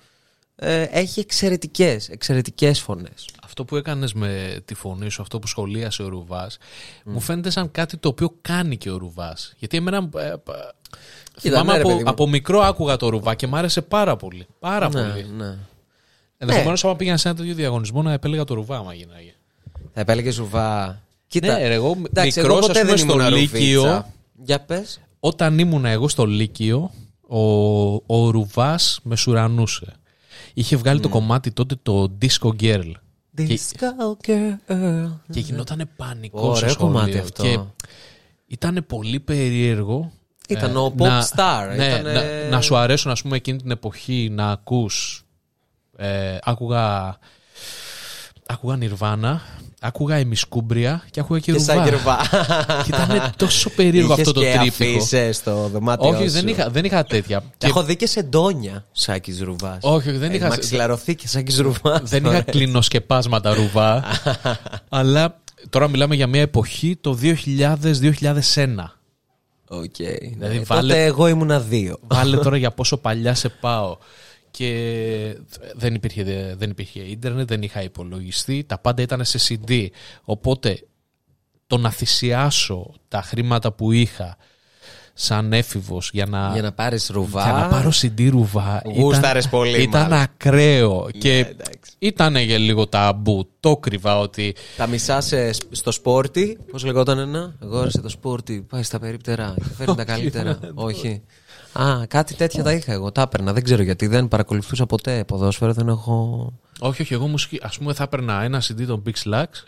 ε, έχει εξαιρετικές εξαιρετικές φωνές. Αυτό που έκανες με τη φωνή σου, αυτό που σχολίασε ο Ρουβάς, μου φαίνεται σαν κάτι το οποίο κάνει και ο Ρουβάς. Γιατί εμένα... Ε, ε, θυμάμαι ναι, ρε από, παιδί μου. από μικρό άκουγα το Ρουβά και μ' άρεσε πάρα πολύ. Πάρα Ναι, πολύ. ναι. Ενδεχομένω, άμα πήγαινα σε ένα τέτοιο διαγωνισμό, να επέλεγα το Ρουβά, άμα γίναγε. Θα επέλεγες ζουβά. Κοίτα, Ναι, ρε, εγώ εντάξει, μικρός, εγώ ποτέ ας πούμε, δεν στο ήμουν Λύκειο, ρουβίτσα. Για πες. Όταν ήμουν εγώ στο Λύκειο, ο, ο Ρουβάς με σουρανούσε. Είχε βγάλει το κομμάτι τότε το Disco Girl. Και, Disco girl. και γινόταν πανικό Ωραίο στο σχολείο. κομμάτι αυτό. Και ήταν πολύ περίεργο. Ήταν ε, ο pop να- star, Ναι, ήτανε- να, να σου αρέσουν ας πούμε εκείνη την εποχή να ακούς ε, άκουγα άκουγα Νιρβάνα άκουγα Εμισκούμπρια και άκουγα και, Και σαν Ρουβά γερβά. και ήταν τόσο περίεργο Είχες αυτό το και τρίπικο αφίσες στο δωμάτιο όχι σου. δεν είχα, δεν είχα τέτοια Και- Έχω δει και σε ντόνια Σάκης Ρουβάς. όχι, όχι, δεν Ε, είχα Μαξιλαρωθήκη Σάκης Ρουβάς. δεν είχα κλινοσκεπάσματα ρουβά αλλά τώρα μιλάμε για μια εποχή το 2000-2001 Οκ. Δηλαδή, ναι. βάλε- Τότε εγώ ήμουνα δύο. Βάλε τώρα για πόσο παλιά σε πάω. Και δεν υπήρχε, δεν υπήρχε ίντερνετ, δεν είχα υπολογιστή, τα πάντα ήταν σε CD. Οπότε το να θυσιάσω τα χρήματα που είχα σαν έφηβος για να, Για να πάρεις ρουβά. για να πάρω CD ρουβά Γούσταρες πολύ, ήταν μάλλον. ακραίο και εντάξει. ήταν για λίγο ταμπού. Το κρυβά ότι Τα μισά σε- στο σπόρτι. Πώς λεγόταν ένα; Αγόρασε το σπόρτι. Πάει στα περίπτερα. Και φέρνει τα καλύτερα. Όχι. Α, κάτι τέτοια τα είχα εγώ. Τα έπαιρνα. Δεν ξέρω γιατί. Δεν παρακολουθούσα ποτέ ποδόσφαιρο. Δεν έχω. Όχι, όχι, εγώ μουσική. Α πούμε, θα έπαιρνα ένα CD των Big Slacks.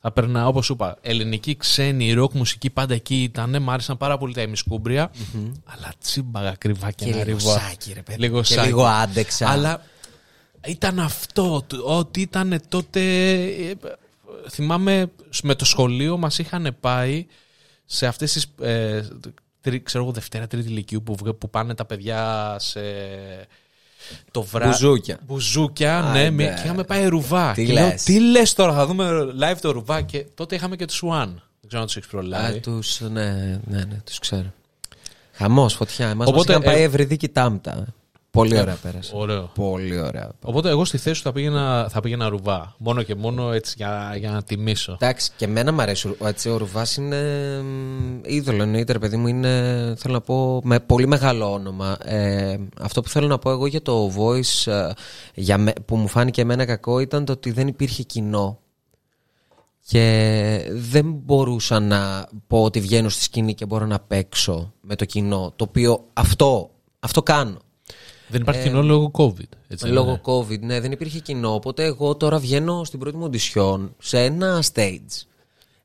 Θα έπαιρνα, όπως σου είπα, ελληνική, ξένη, ροκ μουσική πάντα εκεί ήταν. Μ' άρεσαν πάρα πολύ τα ημισκούμπρια. Αλλά τσίμπαγα κρυβά και, Και ένα λίγο ριβά. σάκι, ρε παιδί. Λίγο Και σάκι. λίγο άντεξα. Αλλά ήταν αυτό. το- Ότι ήταν τότε. ε, Θυμάμαι με το σχολείο μας είχαν πάει σε αυτές τις. Ε, τρι- ξέρω εγώ, Δευτέρα, Τρίτη Λυκείου που, βγα- που πάνε τα παιδιά σε. Το βράδυ. Μπουζούκια. Μπουζούκια, ναι, Άιντε. με- και είχαμε πάει ρουβά. Τι και λέω, λες; τι λες τώρα, θα δούμε live το ρουβά. Και τότε είχαμε και τους Swan. Δεν ξέρω αν τους έχεις Α, προλάβει. τους, ναι, ναι, ναι, τους ξέρω. Χαμός, φωτιά. Εμάς μας Οπότε, είχαν πάει ε, ευρυδίκη τάμπτα. Πολύ ωραία πέρασε. Ωραίο. Πολύ ωραία. Οπότε εγώ στη θέση σου θα πήγαινα, θα πήγαινα ρουβά. Μόνο και μόνο έτσι για, για να τιμήσω. Εντάξει, και εμένα μου αρέσει. Ο, έτσι, ο Ρουβάς είναι μ, είδωλο, εννοείται, ρε παιδί μου. Είναι, θέλω να πω, με πολύ μεγάλο όνομα. Ε, αυτό που θέλω να πω εγώ για το Voice ε, για με- που μου φάνηκε εμένα κακό ήταν το ότι δεν υπήρχε κοινό. Και δεν μπορούσα να πω ότι βγαίνω στη σκηνή και μπορώ να παίξω με το κοινό. Το οποίο αυτό, αυτό κάνω. Δεν υπάρχει κοινό λόγω COVID. Έτσι, Ε, Λόγω ναι. COVID, ναι, δεν υπήρχε κοινό. Οπότε εγώ τώρα βγαίνω στην πρώτη μου οντισιόν σε ένα stage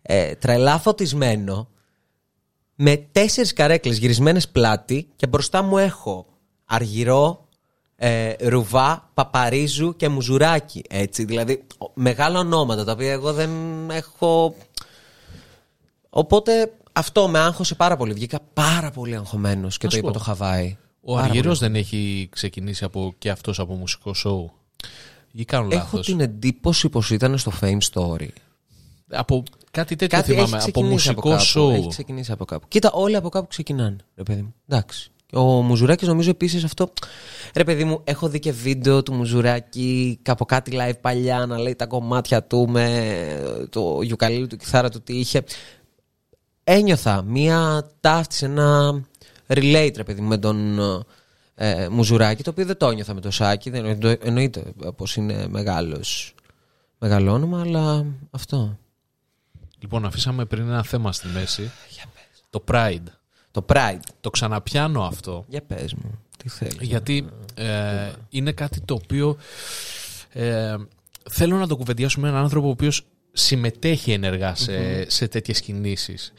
ε, τρελά φωτισμένο με τέσσερις καρέκλες γυρισμένες πλάτη και μπροστά μου έχω αργυρό, ε, ρουβά, παπαρίζου και μουζουράκι. Έτσι, δηλαδή ο- μεγάλα ονόματα τα οποία εγώ δεν έχω... Οπότε αυτό με άγχωσε πάρα πολύ. Βγήκα πάρα πολύ αγχωμένος και Να το σου είπα πω. το Χαβάη. Ο Αργυρός δεν έχει ξεκινήσει από, και αυτός από μουσικό σοου; Ή κάνω Έχω λάθος; την εντύπωση πως ήταν στο Fame Story. Από κάτι τέτοιο Κάτι θυμάμαι. έχει Από ξεκινήσει μουσικό κάπου, σοου. Έχει ξεκινήσει από κάπου. Κοίτα, όλοι από κάπου ξεκινάνε, ρε παιδί μου. Εντάξει. Ο Μουζουράκης νομίζω επίσης αυτό. Ρε παιδί μου, έχω δει και βίντεο του Μουζουράκη από κάτι live παλιά να λέει τα κομμάτια του με το γιουκαλίλι του κιθάρα του τι είχε. Ένιωθα μία ταύτιση, ένα relate ρε παιδί μου με τον ε, Μουζουράκη το οποίο δεν το ένιωθα με το Σάκη. Δεν, εννο- εννοείται πως είναι μεγάλος μεγάλο όνομα αλλά αυτό. Λοιπόν, αφήσαμε πριν ένα θέμα στη μέση. Το Pride. Το Pride. Το ξαναπιάνω αυτό. Για πες μου, τι θέλεις. Γιατί ε, είναι κάτι το οποίο ε, θέλω να το κουβεντιάσω με έναν άνθρωπο ο οποίος συμμετέχει ενεργά σε, σε τέτοιες κινήσεις.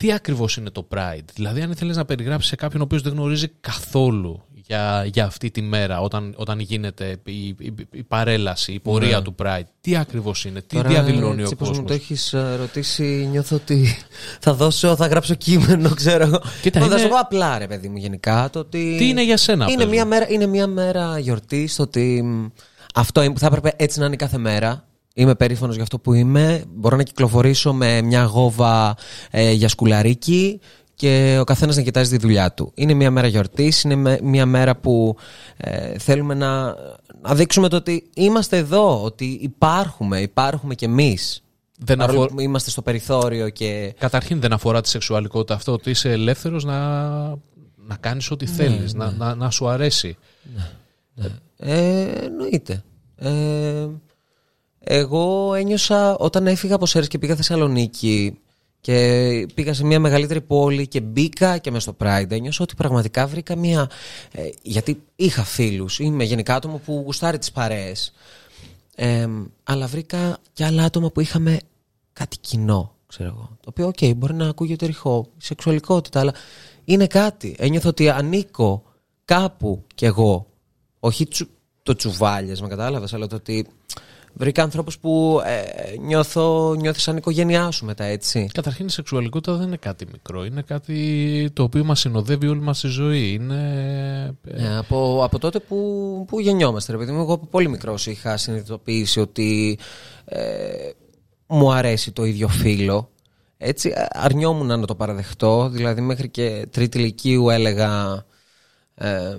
Τι ακριβώς είναι το Pride, δηλαδή αν ήθελες να περιγράψεις σε κάποιον ο οποίος δεν γνωρίζει καθόλου για, για αυτή τη μέρα όταν, όταν γίνεται η, η, η παρέλαση, η πορεία του Pride, τι ακριβώς είναι, τι διαδηλώνει ο έτσι πως μου κόσμος; το έχεις ε, ρωτήσει, νιώθω ότι θα δώσω, θα γράψω κείμενο, ξέρω εγώ. Κοίτα, θα είναι- σου πω απλά, ρε παιδί μου, γενικά. Το ότι Τι είναι για σένα, είναι πες μια, μου. μέρα, είναι μια μέρα γιορτής, το ότι μ, αυτό είναι που θα έπρεπε έτσι να είναι κάθε μέρα. Είμαι περήφανος για αυτό που είμαι. Μπορώ να κυκλοφορήσω με μια γόβα ε, για σκουλαρίκι και ο καθένας να κοιτάζει τη δουλειά του. Είναι μια μέρα γιορτής, είναι με- μια μέρα που ε, θέλουμε να, να δείξουμε το ότι είμαστε εδώ, ότι υπάρχουμε, υπάρχουμε κι εμείς. Δεν Παρόλο αφορά- που είμαστε στο περιθώριο και... Καταρχήν δεν αφορά τη σεξουαλικότητα αυτό ότι είσαι ελεύθερος να, να κάνεις ό,τι θέλεις, Να, να, να σου αρέσει. Ε, εννοείται. Ε, εγώ ένιωσα όταν έφυγα από Σέρες και πήγα Θεσσαλονίκη και πήγα σε μια μεγαλύτερη πόλη και μπήκα και μες στο Pride ένιωσα ότι πραγματικά βρήκα μια... ε, γιατί είχα φίλους, είμαι γενικά άτομο που γουστάρει τις παρέες ε, αλλά βρήκα και άλλα άτομα που είχαμε κάτι κοινό, ξέρω εγώ. Το οποίο, οκ, μπορεί να ακούγεται ρηχό, η σεξουαλικότητα, αλλά είναι κάτι. Ένιωθω ότι ανήκω κάπου κι εγώ. Όχι τσου, το τσουβάλιας, με κατάλαβες, αλλά το ότι βρήκα ανθρώπους που ε, νιώθω, νιώθεις σαν οικογένειά σου μετά, έτσι. Καταρχήν η σεξουαλικότητα δεν είναι κάτι μικρό, είναι κάτι το οποίο μας συνοδεύει όλη μας τη ζωή. Είναι... ε, Ε, από, από τότε που, που γεννιόμαστε, ρε παιδί μου, εγώ από πολύ μικρός είχα συνειδητοποιήσει ότι ε, μου αρέσει το ίδιο φίλο. Έτσι, ε, αρνιόμουν να το παραδεχτώ. Δηλαδή, μέχρι και τρίτη ηλικίου έλεγα ε,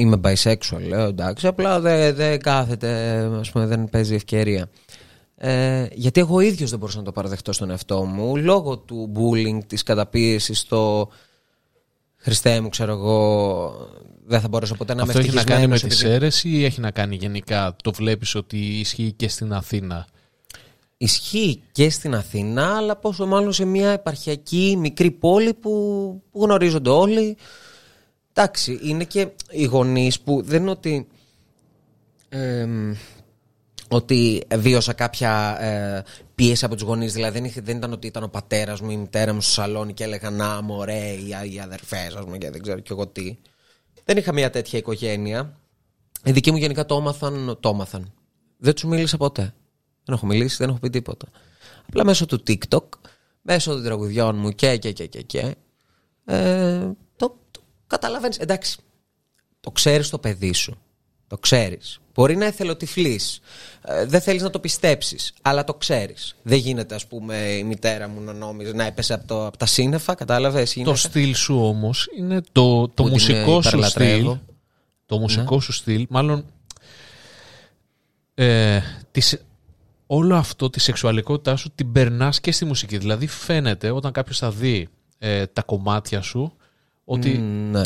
είμαι bisexual, λέω εντάξει, απλά δεν δεν κάθεται, ας πούμε, δεν παίζει ευκαιρία. Ε, γιατί εγώ ίδιος δεν μπορούσα να το παραδεχτώ στον εαυτό μου λόγω του bullying, της καταπίεσης, το Χριστέ μου, ξέρω εγώ, δεν θα μπορέσω ποτέ να είμαι αυτό έχει να κάνει με ευτυχισμένος τις επειδή- αίρες ή έχει να κάνει γενικά, το βλέπεις ότι ισχύει και στην Αθήνα; Ισχύει και στην Αθήνα, αλλά πόσο μάλλον σε μια επαρχιακή μικρή πόλη που, που γνωρίζονται όλοι. Εντάξει, είναι και οι γονείς που δεν είναι ότι. εμ, ότι βίωσα κάποια ε, πίεση από τους γονείς. Δηλαδή δεν, είχε- δεν ήταν ότι ήταν ο πατέρας μου ή η μητέρα μου στο σαλόνι και έλεγαν Να, μωρέ, οι, οι αδερφές, ας πούμε, και δεν ξέρω κι εγώ τι. Δεν είχα μια τέτοια οικογένεια. Οι δικοί μου γενικά το έμαθαν. Το έμαθαν. Δεν τους μίλησα ποτέ. Δεν έχω μιλήσει, δεν έχω πει τίποτα. Απλά μέσω του TikTok, μέσω των τραγουδιών μου και και και και και. Ε, το, το καταλαβαίνεις. Εντάξει, το ξέρεις το παιδί σου. Το ξέρεις. Μπορεί να εθελοτυφλείς. Ε, δεν θέλεις να το πιστέψεις. Αλλά το ξέρεις. Δεν γίνεται ας πούμε η μητέρα μου να νόμιζε να έπεσε από, το, από τα σύννεφα. Κατάλαβες. Το Είναι... στυλ σου όμως είναι το, το Που την μουσικό σου στυλ. υπερλατρεύω. Το μουσικό σου στυλ, μάλλον ε, της- όλο αυτό τη σεξουαλικότητά σου την περνάς και στη μουσική. Δηλαδή φαίνεται όταν κάποιος θα δει ε, τα κομμάτια σου ότι Ναι.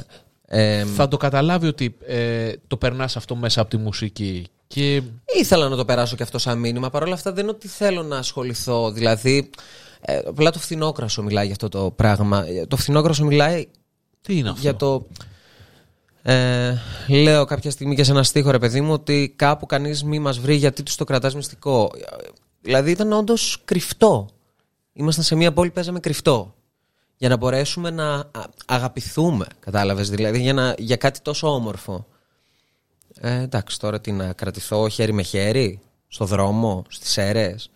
Ε, θα το καταλάβει ότι ε, το περνάς αυτό μέσα από τη μουσική. Και Ήθελα να το περάσω και αυτό σαν μήνυμα. Παρ' όλα αυτά δεν είναι ότι θέλω να ασχοληθώ. Δηλαδή, ε, απλά το φθινόκρασο μιλάει για αυτό το πράγμα. Ε, Το φθινόκρασο μιλάει τι είναι αυτό; για το. Ε, λέω κάποια στιγμή και σε ένα στίχο, ρε παιδί μου, ότι κάπου κανείς μη μας βρει γιατί τους το κρατάς μυστικό. Ε, Δηλαδή ήταν όντως κρυφτό. Ήμασταν σε μια πόλη που παίζαμε κρυφτό. Για να μπορέσουμε να α- αγαπηθούμε, κατάλαβες, δηλαδή για, να, για κάτι τόσο όμορφο. Ε, εντάξει, τώρα τι να κρατηθώ χέρι με χέρι, στο δρόμο, στις αίρες.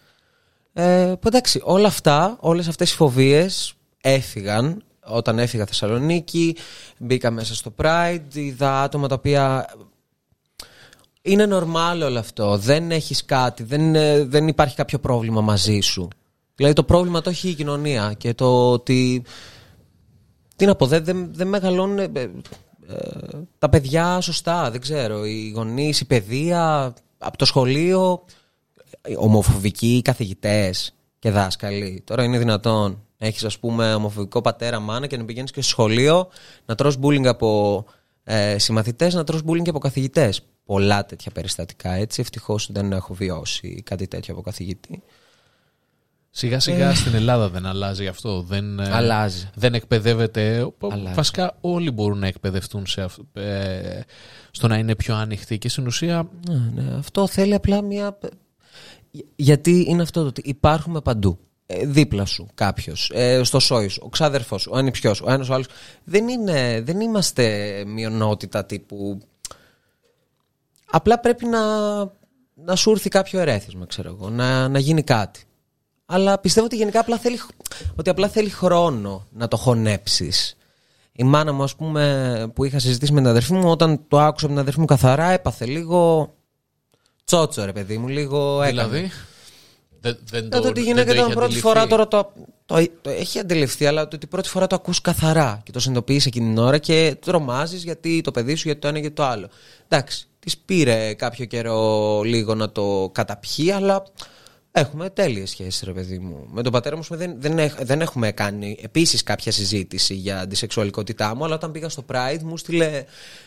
Ε, που εντάξει, όλα αυτά, όλες αυτές οι φοβίες έφυγαν όταν έφυγα Θεσσαλονίκη, μπήκα μέσα στο Pride, είδα άτομα τα οποία... Είναι normal όλο αυτό, δεν έχεις κάτι, δεν, ε, δεν υπάρχει κάποιο πρόβλημα μαζί σου. Δηλαδή το πρόβλημα το έχει η κοινωνία και το ότι... Τι να πω, δεν, δεν, δεν μεγαλώνουν ε, ε, τα παιδιά σωστά, δεν ξέρω. Οι γονείς, η παιδεία, από το σχολείο, ε, ομοφοβικοί καθηγητές και δάσκαλοι. Τώρα είναι δυνατόν να έχεις ας πούμε ομοφοβικό πατέρα, μάνα και να πηγαίνεις και στο σχολείο να τρως bullying από ε, συμμαθητές, να τρως bullying και από καθηγητές. Πολλά τέτοια περιστατικά έτσι. Ευτυχώς δεν έχω βιώσει κάτι τέτοιο από καθηγητή. Σιγά σιγά στην Ελλάδα δεν αλλάζει αυτό. Δεν, ε, Αλλάζει. δεν εκπαιδεύεται. Αλλάζει. Βασικά όλοι μπορούν να εκπαιδευτούν σε, αυ- ε, στο να είναι πιο ανοιχτοί και στην ουσία Ναι, ναι, αυτό θέλει απλά μια. Γιατί είναι αυτό το ότι υπάρχουμε παντού. Ε, δίπλα σου κάποιος, ε, στο σόι σου, ο ξάδερφός σου, ο ανιψιός σου, ο ένας ο άλλος. Δεν, είναι, δεν είμαστε μειονότητα τύπου. Απλά πρέπει να, να σου έρθει κάποιο ερέθισμα, ξέρω εγώ, να, να γίνει κάτι. Αλλά πιστεύω ότι γενικά απλά θέλει, ότι απλά θέλει χρόνο να το χωνέψεις. Η μάνα μου, ας πούμε, που είχα συζητήσει με την αδερφή μου, όταν το άκουσα από την αδερφή μου καθαρά, έπαθε λίγο Τσότσο, ρε παιδί μου, λίγο έκανε. Δηλαδή. Δεν, δεν Ε, το, το ότι η δεν γυναίκα το ήταν έχει πρώτη αντιληφθεί. φορά τώρα το, το, το έχει αντιληφθεί, αλλά το ότι πρώτη φορά το ακούς καθαρά και το συνειδητοποιείς εκείνη την ώρα και τρομάζεις γιατί το παιδί σου, γιατί το ένα και το άλλο. Εντάξει, τη πήρε κάποιο καιρό λίγο να το καταπιεί, αλλά έχουμε τέλειες σχέσεις, ρε παιδί μου. Με τον πατέρα μου ας πούμε, δεν, δεν, έχ- δεν έχουμε κάνει επίσης κάποια συζήτηση για τη σεξουαλικότητά μου, αλλά όταν πήγα στο Pride μου στείλε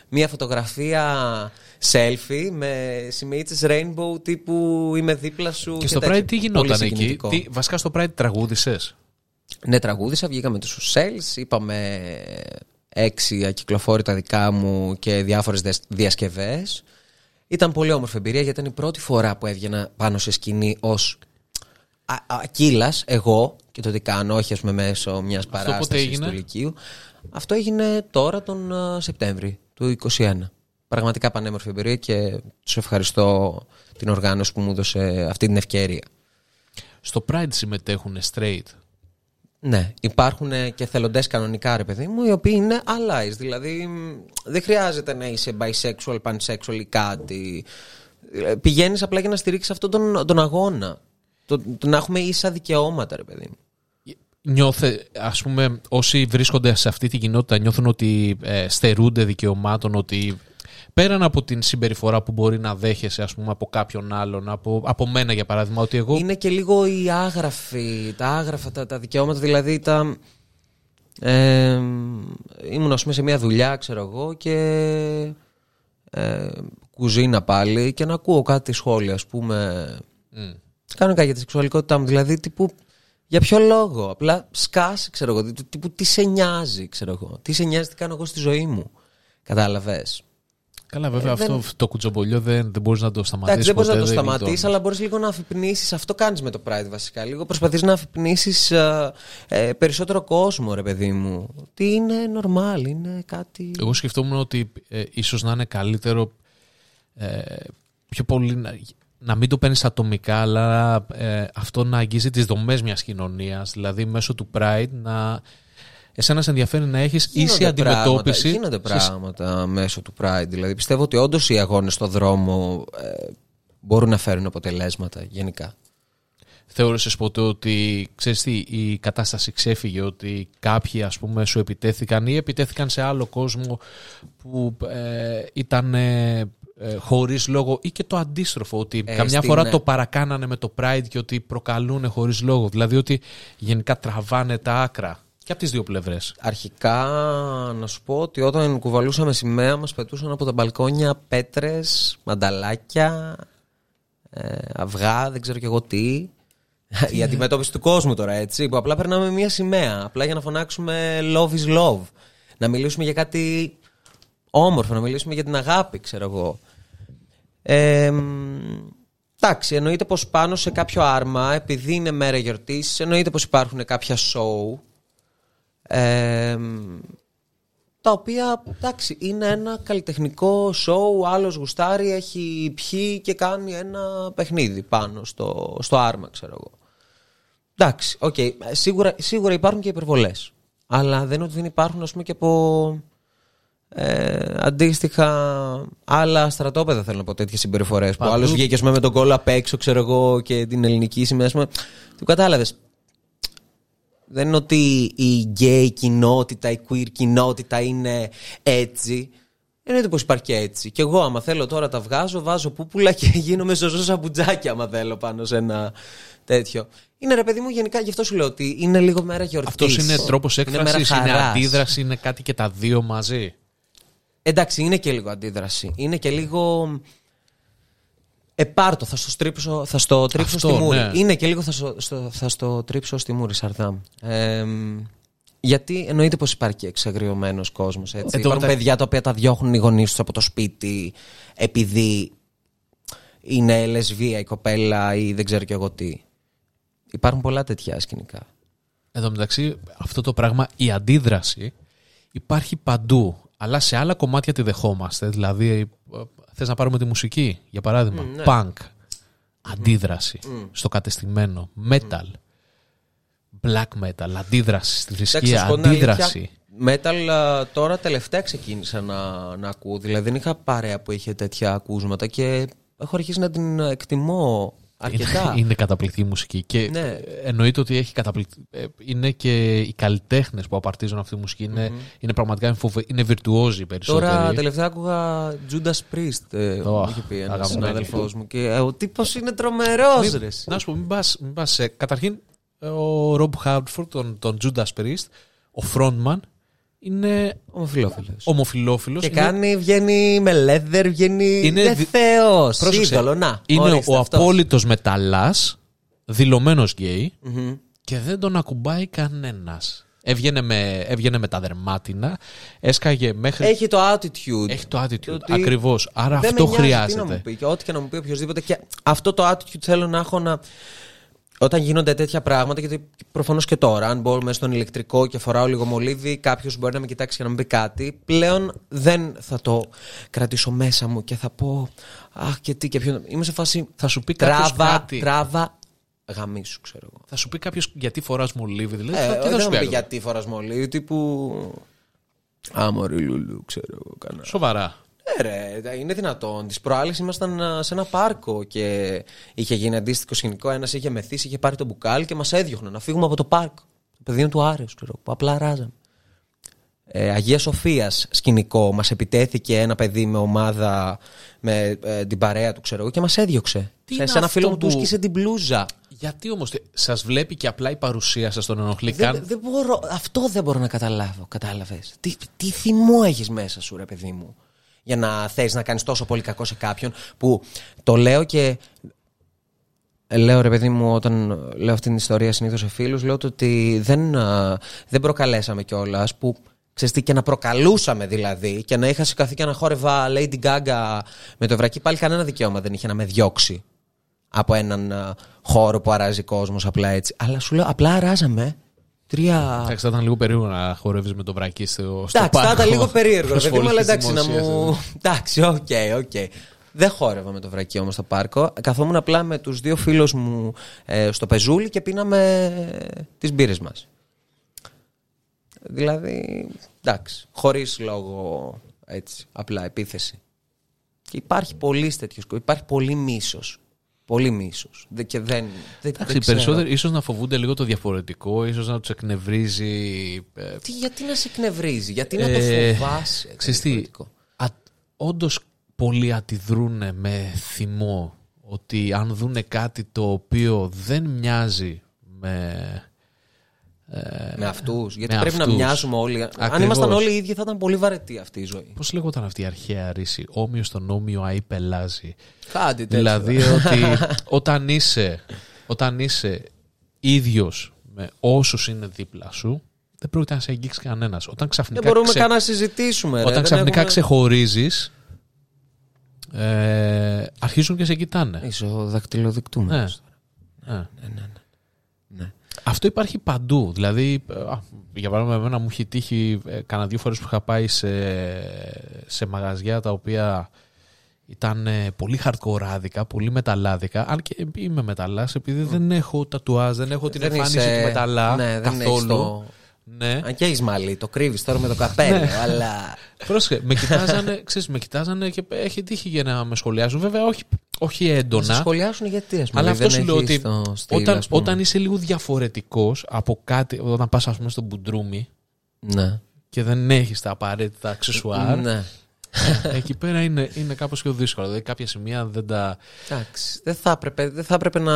μια φωτογραφία selfie με σημείτσε rainbow τύπου είμαι δίπλα σου. Και στο τέτοια. Pride τι Πολύ γινόταν εκεί; συγκινητικό. Τι, βασικά στο Pride τραγούδησε. Ναι, τραγούδισα, βγήκαμε τους Σέλς, είπαμε έξι ακυκλοφόρητα δικά μου και διάφορες διασ- διασκευές. Ήταν πολύ όμορφη εμπειρία γιατί ήταν η πρώτη φορά που έβγαινα πάνω σε σκηνή ως α- ακύλας, εγώ και το τι κάνω, όχι ας πούμε μέσω μιας πότε παράστασης έγινε; του Λυκείου. Αυτό έγινε τώρα τον α, Σεπτέμβρη του 2021. Πραγματικά πανέμορφη εμπειρία και τους ευχαριστώ την οργάνωση που μου έδωσε αυτή την ευκαιρία. Στο Pride συμμετέχουν straight; Ναι, υπάρχουν και θελοντές κανονικά ρε παιδί μου, οι οποίοι είναι allies, δηλαδή μ, δεν χρειάζεται να είσαι bisexual, pansexual ή κάτι. Ε, Πηγαίνεις απλά για να στηρίξεις αυτόν τον, τον αγώνα. Το, το να έχουμε ίσα δικαιώματα ρε παιδί μου. Νιώθε, ας πούμε, όσοι βρίσκονται σε αυτή την κοινότητα νιώθουν ότι ε, στερούνται δικαιωμάτων, ότι πέραν από την συμπεριφορά που μπορεί να δέχεσαι, ας πούμε, από κάποιον άλλον, από, από μένα για παράδειγμα, ότι εγώ Είναι και λίγο η άγραφη, τα άγραφα, τα, τα δικαιώματα, δηλαδή τα... Ε, ήμουν ας πούμε σε μια δουλειά, ξέρω εγώ, και ε, κουζίνα πάλι και να ακούω κάτι σχόλια, ας πούμε, Μμ. Κανονικά για τη σεξουαλικότητά μου. Δηλαδή, τύπου, για ποιο λόγο; Απλά σκάσει, ξέρω εγώ. τύπου- Τύπου, τι σε νοιάζει, ξέρω εγώ. Τι σε νοιάζει, τι κάνω εγώ στη ζωή μου. Κατάλαβες; Καλά, βέβαια, Ε, δεν- αυτό το κουτσομπολιό δεν, δεν μπορείς να το σταματήσεις. Εντάξει, δεν μπορείς να το ποτέ, δεν σταματήσεις, γλιτώνεις. αλλά μπορείς λίγο να αφυπνίσει. Αυτό κάνεις με το Pride βασικά. Λίγο προσπαθείς να αφυπνίσει ε, περισσότερο κόσμο, ρε παιδί μου. Τι είναι normal, είναι κάτι. Εγώ σκεφτόμουν ότι ε, ίσως να είναι καλύτερο ε, πιο πολύ να, να μην το παίρνεις ατομικά, αλλά ε, αυτό να αγγίζει τις δομές μιας κοινωνίας. Δηλαδή μέσω του Pride να... Εσένα σε ενδιαφέρει να έχεις ίση Γίνονται αντιμετώπιση. Πράγματα, γίνονται στις- πράγματα μέσω του Pride. Δηλαδή πιστεύω ότι όντως οι αγώνες στο δρόμο ε, μπορούν να φέρουν αποτελέσματα γενικά. Θεώρησες ποτέ ότι ξέρεις τι, η κατάσταση ξέφυγε ότι κάποιοι ας πούμε σου επιτέθηκαν ή επιτέθηκαν σε άλλο κόσμο που ε, ήταν ε, ε, χωρίς λόγο ή και το αντίστροφο ότι Ε, καμιά στην- φορά το παρακάνανε με το Pride και ότι προκαλούν χωρίς λόγο δηλαδή ότι γενικά τραβάνε τα άκρα και από τις δύο πλευρές Αρχικά να σου πω ότι όταν κουβαλούσαμε σημαία μας πετούσαν από τα μπαλκόνια πέτρες, μανταλάκια, ε, αυγά, δεν ξέρω και εγώ τι. Η αντιμετώπιση του κόσμου τώρα έτσι, που απλά περνάμε μια σημαία, απλά για να φωνάξουμε love is love. Να μιλήσουμε για κάτι όμορφο, να μιλήσουμε για την αγάπη, ξέρω εγώ. Ε, μ, εντάξει, εννοείται πως πάνω σε κάποιο άρμα, επειδή είναι μέρα γιορτής, εννοείται πως υπάρχουν κάποια show ε, τα οποία εντάξει είναι ένα καλλιτεχνικό σοου, άλλος γουστάρει, έχει πιει και κάνει ένα παιχνίδι πάνω στο, στο άρμα ξέρω εγώ. Εντάξει, οκ, σίγουρα, σίγουρα υπάρχουν και υπερβολές. Αλλά δεν είναι ότι δεν υπάρχουν ας πούμε και από ε, αντίστοιχα άλλα στρατόπεδα θέλω να πω τέτοιες συμπεριφορές που Παντού. άλλος βγήκε ας πούμε, με τον κώλο απ' έξω ξέρω εγώ και την ελληνική σημαία ας πούμε. του κατάλαβες δεν είναι ότι η gay κοινότητα, η queer κοινότητα είναι έτσι. Εννοείται πως υπάρχει και έτσι. Και εγώ άμα θέλω τώρα τα βγάζω, βάζω πούπουλα και γίνομαι Ζωζώ Σαπουντζάκη άμα θέλω πάνω σε ένα τέτοιο. Είναι ρε παιδί μου γενικά, γι' αυτό σου λέω ότι είναι λίγο μέρα γιορτής. Αυτός είναι τρόπος μέρα έκφρασης, είναι, χαράς. αντίδραση, είναι κάτι και τα δύο μαζί. Εντάξει, είναι και λίγο αντίδραση. Είναι και λίγο. Επάρτο, θα στο στρίψω, θα στο τρίψω Αυτό, στη μούρη. ναι. Είναι και λίγο θα στο, στο- θα στο τρίψω στη μούρη, Σαρδάμ. Ε, γιατί εννοείται πως υπάρχει και εξαγριωμένος κόσμος. Εν τω Υπάρχουν μετα- παιδιά τα οποία τα διώχνουν οι γονείς τους από το σπίτι επειδή είναι λεσβία η κοπέλα ή δεν ξέρω κι εγώ τι. Υπάρχουν πολλά τέτοια σκηνικά. Εν τω μεταξύ, αυτό το πράγμα, η αντίδραση υπάρχει παντού. Αλλά σε άλλα κομμάτια τη δεχόμαστε. Δηλαδή, θες να πάρουμε τη μουσική, για παράδειγμα; ναι. Punk. Αντίδραση στο κατεστημένο. Metal. Black metal. Αντίδραση στη Εντάξει, θρησκεία. θα σου πω την Αντίδραση. αλήθεια, Metal α, τώρα τελευταία ξεκίνησα να, να ακούω. Δηλαδή δεν είχα παρέα που είχε τέτοια ακούσματα και έχω αρχίσει να την εκτιμώ αρκετά. Είναι, είναι καταπληκτική μουσική. Και Ναι. εννοείται ότι έχει καταπληκτική. Είναι και οι καλλιτέχνες που απαρτίζουν αυτή τη μουσική. Είναι, είναι πραγματικά φοβε... είναι βιρτουόζοι περισσότεροι. Τώρα τελευταία άκουγα Judas Priest, ε, Ω, μου είχε πει ένας αγαπημένη. συνάδελφός μου. Και ε, ο τύπος είναι τρομερός, Μην- ρε. Να σου πω, μην πας, μην πας σε- Καταρχήν, ο Ρομπ Χάρτφορντ, τον, τον Judas Priest, ο frontman, είναι Ομοφυλόφιλο. ομοφιλόφιλος. Και είναι, κάνει, βγαίνει με leather, βγαίνει. Είναι Είναι δι- θεός. Πρόσεξε, Είδωλο, να. είναι ορίστε ο αυτός. απόλυτος μεταλλάς, δηλωμένος γκέι Μμμ. και δεν τον ακουμπάει κανένας. Έβγαινε με, έβγαινε με τα δερμάτινα, έσκαγε μέχρι... Έχει το attitude. έχει το attitude, ότι ακριβώς. Άρα Δεν αυτό με νοιάζει Τι να χρειάζεται. μου πει και ό,τι και να μου πει οποιοδήποτε. Και αυτό το attitude θέλω να έχω να. Όταν γίνονται τέτοια πράγματα, γιατί προφανώς και τώρα, αν μπω μέσα στον ηλεκτρικό και φοράω λίγο μολύβι, κάποιος μπορεί να με κοιτάξει και να μου πει κάτι. Πλέον δεν θα το κρατήσω μέσα μου και θα πω. Αχ, και τι και ποιο. Είμαι σε φάση. Θα σου πει κάποιος τράβα, κάτι. τράβα, γαμίσου, ξέρω εγώ. Θα σου πει κάποιος γιατί φοράς μολύβι, δηλαδή. Ε, θα- τι δεν θα θα σου μου πει πει άλλο. γιατί φοράς μολύβι, τύπου. Άμορη Λουλού, ξέρω εγώ κανένα. Σοβαρά. Ναι, ρε, είναι δυνατόν. Τι προάλλε ήμασταν α, σε ένα πάρκο και είχε γίνει αντίστοιχο σκηνικό. Ένας είχε μεθύσει, είχε πάρει το μπουκάλι και μας έδιωχνε να φύγουμε από το πάρκο. Το παιδί του άρεσε, ξέρω, που απλά ράζαμε. Ε, Αγία Σοφίας σκηνικό. Μας επιτέθηκε ένα παιδί με ομάδα, με ε, την παρέα του, ξέρω εγώ, και μας έδιωξε. Τι σε, είναι σε ένα αυτό φίλο μου του που- σκίσε την μπλούζα. Γιατί όμως σας βλέπει και απλά η παρουσία σας τον ενοχλεί Δεν, καν; δεν μπορώ, αυτό δεν μπορώ να καταλάβω. Κατάλαβες. Τι, τι θυμό έχεις μέσα σου, ρε παιδί μου; Για να θες να κάνεις τόσο πολύ κακό σε κάποιον που το λέω και. ε, Λέω ρε παιδί μου, όταν λέω αυτή την ιστορία συνήθως σε φίλους, λέω το ότι δεν, α, δεν προκαλέσαμε κιόλας. Που ξέρεις τι, και να προκαλούσαμε δηλαδή και να είχα σηκωθεί και να χόρευα Lady Gaga με το βρακί, πάλι κανένα δικαίωμα δεν είχε να με διώξει από έναν α, χώρο που αράζει κόσμος απλά έτσι. Αλλά σου λέω, απλά αράζαμε. Τρία. Εντάξει, θα ήταν λίγο περίεργο να χορεύεις με το βρακί στο, στο Εντάξει, θα πάρκο. ήταν λίγο περίεργο. προς Ρε παιδί μου, αλλά όλες τις εντάξει, να δημοσίες, μου. Εντάξει, οκ, οκ. Δεν χόρευα με το βρακί όμως στο πάρκο. Καθόμουν απλά με τους δύο φίλους μου ε, στο πεζούλι και πίναμε ε, τις μπύρες μας. Δηλαδή, εντάξει, χωρίς λόγο έτσι, απλά επίθεση. Και υπάρχει πολύ τέτοιος Υπάρχει πολύ μίσος. Πολύ μίσος. Και δεν. δεν, Εντάξει, δεν οι ξέρω. περισσότεροι ίσως να φοβούνται λίγο το διαφορετικό, ίσως να τους εκνευρίζει. ε, Τι, γιατί να σε εκνευρίζει, γιατί να το Ε, φοβάσαι. το Ξέρεις τι, διαφορετικό; όντως πολλοί αντιδρούν με θυμό ότι αν δούνε κάτι το οποίο δεν μοιάζει με... Με αυτούς. Γιατί με πρέπει να αυτούς. μοιάζουμε όλοι. Αν Ακριβώς. ήμασταν όλοι οι ίδιοι, θα ήταν πολύ βαρετή αυτή η ζωή. Πώς λεγόταν αυτή η αρχαία ρίση, όμοιος στον όμοιο αή πελάζει. Κάτι Δηλαδή ότι όταν είσαι, όταν είσαι ίδιος με όσους είναι δίπλα σου, δεν πρόκειται να σε αγγίξει κανένας. Όταν Δεν ξαφνικά, μπορούμε ξε- καν να συζητήσουμε. ρε. όταν Δεν ξαφνικά έχουμε- ξεχωρίζεις, ε, αρχίζουν και σε κοιτάνε. Είσαι ο δακτυλοδεικτούμενος. Ναι. Ναι. Ναι. Αυτό υπάρχει παντού. Δηλαδή, ε, α, για παράδειγμα, εμένα μου έχει τύχει ε, κάνα δύο φορές που είχα πάει σε, σε μαγαζιά τα οποία ήταν ε, πολύ χαρτκοράδικα, πολύ μεταλλάδικα. Αν και είμαι μεταλλάς, επειδή δεν έχω τατουάζ, δεν έχω την Δεν εμφάνιση είσαι- του μεταλλά Ναι, δεν έχεις καθόλου. το- Ναι. Αν και έχεις μαλλί, το κρύβεις τώρα με το καπέλο, αλλά. Πρόσεχε, με κοιτάζανε, ξέρεις, με κοιτάζανε και έχει τύχει για να με σχολιάζουν. Βέβαια, όχι, όχι Να σε έντονα. σχολιάσουν γιατί, ας πούμε. Αλλά αυτός δεν σου λέω έχεις ότι το στυλ, όταν, ας πούμε. όταν είσαι λίγο διαφορετικός από κάτι, όταν πας ας πούμε στο μπουντρούμι Ναι. και δεν έχεις τα απαραίτητα αξεσουάρ, Ναι. εκεί πέρα είναι, είναι κάπως πιο δύσκολο. Δηλαδή κάποια σημεία δεν τα... Εντάξει. Δεν θα έπρεπε, δεν θα έπρεπε να,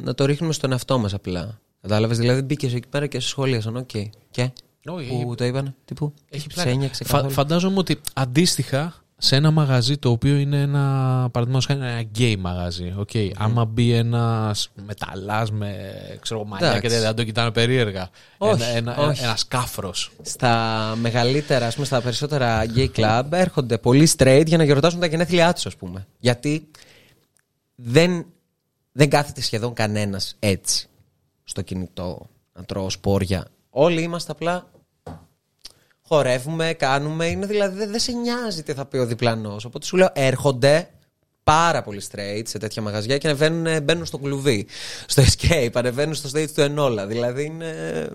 να το ρίχνουμε στον εαυτό μας απλά. Κατάλαβες. Δηλαδή μπήκες εκεί πέρα και σε σχολίασαν. Οκ. Και; Όχι, Που το είπανε, τι που. έχει Σε πλάκα. ένιωξε Φα, καθόλου; φαντάζομαι ότι αντίστοιχα σε ένα μαγαζί το οποίο είναι ένα, παραδείγματος χάρη ένα γκέι μαγαζί, okay, άμα μπει ένας μεταλλάς με ξέρω, εγώ, μαλλιά και Εντάξει. τέτοια, δεν το κοιτάνε περίεργα. Όχι, ένα, ένα, όχι. ένας κάφρος. Στα μεγαλύτερα, ας πούμε, στα περισσότερα gay club έρχονται πολύ straight για να γιορτάσουν τα γενέθλιά τους, ας πούμε. Γιατί δεν, δεν κάθεται σχεδόν κανένας έτσι στο κινητό να τρώω σπόρια. Όλοι είμαστε απλά. Χορεύουμε, κάνουμε. Είναι δηλαδή δεν, δεν σε νοιάζει τι θα πει ο διπλανός. Οπότε σου λέω έρχονται πάρα πολύ straight σε τέτοια μαγαζιά και ανεβαίνουν, μπαίνουν στο κλουβί. Στο escape, ανεβαίνουν στο stage του Ενόλα. Δηλαδή είναι.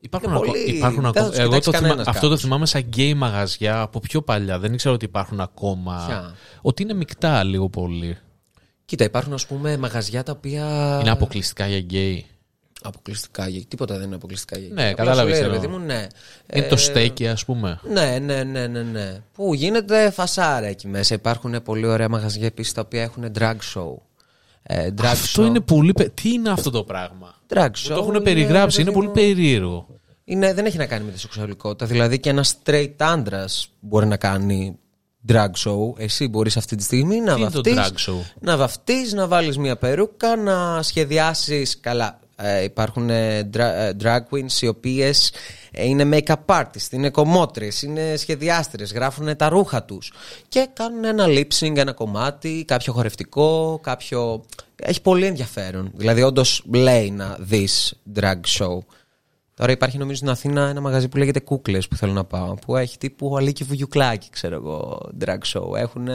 Υπάρχουν, Και ακο- πολύ- υπάρχουν δεν θα ακόμα. τους Εγώ κοιτάξει το θυμα- κανένας αυτό το κάπως. θυμάμαι σαν γκέι μαγαζιά από πιο παλιά. Δεν ήξερα ότι υπάρχουν ακόμα. Ποια; Ότι είναι μεικτά λίγο πολύ. Κοίτα, υπάρχουν ας πούμε μαγαζιά τα οποία. Είναι αποκλειστικά για γκέι. Αποκλειστικά για τίποτα δεν είναι αποκλειστικά για Ναι, Απλά κατάλαβες σου λέει, τι ρε εννοώ. παιδί μου, ναι. Είναι Ε, το στέκι, ας πούμε. Ναι, ναι, ναι, ναι, ναι. Που γίνεται φασάρα εκεί μέσα. Υπάρχουν πολύ ωραία μαγαζιά επίσης τα οποία έχουν drag show. Ε, drag Αυτό show. είναι πολύ. πε- Τι είναι αυτό το πράγμα; Drag Μου show. το έχουν είναι, περιγράψει. ρε Είναι παιδί πολύ μου, περίεργο. είναι, δεν έχει να κάνει με τη σεξουαλικότητα. Δηλαδή και ένας straight άντρας μπορεί να κάνει drag show. Εσύ μπορείς αυτή τη στιγμή να Τι είναι το βαφτείς, drag show? να βαφτείς, να βάλεις μια περούκα, να σχεδιάσεις καλά. Ε, υπάρχουν ε, dra- ε, drag queens οι οποίες ε, είναι make-up artists, είναι κομμότρες, είναι σχεδιάστρες, γράφουν τα ρούχα τους και κάνουν ένα lip sync, ένα κομμάτι, κάποιο χορευτικό, κάποιο... Έχει πολύ ενδιαφέρον. Δηλαδή όντως λέει να δεις drag show. Τώρα υπάρχει νομίζω στην Αθήνα ένα μαγαζί που λέγεται Κούκλες που θέλω να πάω, που έχει τύπου Αλίκη Βουγιουκλάκη, ξέρω εγώ, drag show. Έχουν...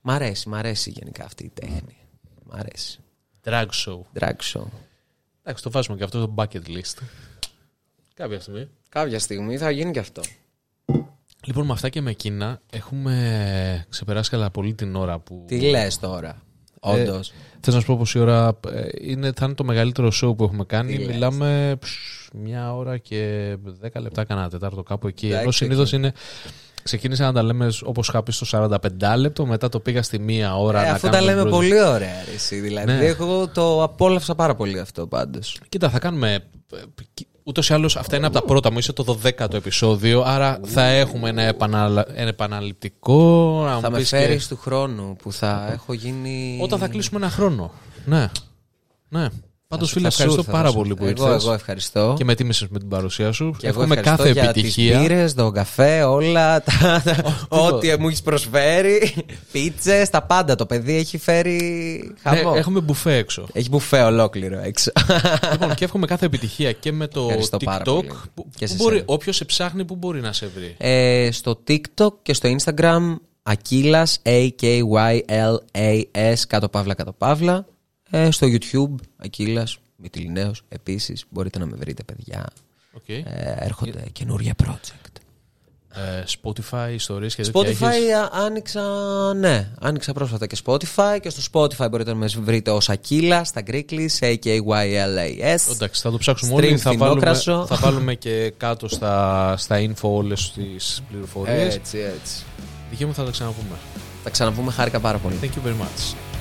Μ' αρέσει, μ' αρέσει γενικά αυτή η τέχνη. Μ' αρέσει. Drag show. Drag show. Εντάξει, το βάζουμε και αυτό στο bucket list. Κάποια στιγμή. Κάποια στιγμή θα γίνει και αυτό. Λοιπόν, με αυτά και με εκείνα έχουμε ξεπεράσει καλά πολύ την ώρα που. Τι λες τώρα, όντως. Θες να σου πω πως η ώρα ε, είναι, θα είναι το μεγαλύτερο show που έχουμε κάνει. Τι λες. Μιλάμε ψ, μια ώρα και δέκα λεπτά, κανένα τετάρτο κάπου εκεί. Εντάξει, Ενώ συνήθω είναι. Ξεκίνησα να τα λέμε όπως είχα πει στο 45 λεπτό, μετά το πήγα στη μία ώρα Ε, να αφού τα κάνουμε λέμε μπροστά. πολύ ωραία, ρε, εσύ. Δηλαδή, Ναι. εγώ το απόλαυσα πάρα πολύ αυτό πάντως. Κοίτα, θα κάνουμε. Ούτως ή άλλως αυτά είναι από τα πρώτα μου. Είσαι το 12ο επεισόδιο. Άρα θα έχουμε ένα, επαναλα... ένα επαναληπτικό. να Θα μου με πεις και- φέρεις του χρόνου που θα έχω γίνει... Όταν θα κλείσουμε ένα χρόνο. Ναι. Ναι. Πάντως, Θα σου- φίλε, θα σου ευχαριστώ ήρθα, πάρα θα σου πολύ ήρθα. που Εγώ, ήρθες εγώ ευχαριστώ. και με τίμησες με την παρουσία σου. Και εγώ Εύχομαι ευχαριστώ κάθε για επιτυχία. τις μπύρες, τον καφέ, όλα, τα, τα- ό,τι μου έχεις προσφέρει, πίτσες, τα πάντα. Το παιδί έχει φέρει Ναι, χαμό. έχουμε μπουφέ έξω. Έχει μπουφέ ολόκληρο έξω. λοιπόν, και εύχομαι κάθε επιτυχία και με το Ευχαριστώ πάρα TikTok. πολύ. Που, Και που σε μπορεί, σένα. όποιος σε ψάχνει, που μπορεί να σε βρει; ε, στο TikTok και στο Instagram Ακύλας, A-K-Y-L-A-S, κάτω παύλα, κάτω παύλα. Ε, στο YouTube Ακύλας, Μητυλινέος, επίσης μπορείτε να με βρείτε παιδιά. Οκ. Ε, έρχονται καινούρια project. Ε, Spotify, ιστορίες και τέτοια Spotify έχεις; α, άνοιξα, ναι, άνοιξα πρόσφατα και Spotify και στο Spotify μπορείτε να με βρείτε ως Ακύλα, στα Greeklis, A-K-Y-L-A-S. Εντάξει, θα το ψάξουμε Stream όλοι. Θα βάλουμε, φθινόκρασο. θα βάλουμε και κάτω στα, στα info όλες τις πληροφορίες. Έτσι, έτσι. Δική μου θα τα ξαναπούμε. Θα ξαναπούμε χάρηκα πάρα πολύ. Thank you very much.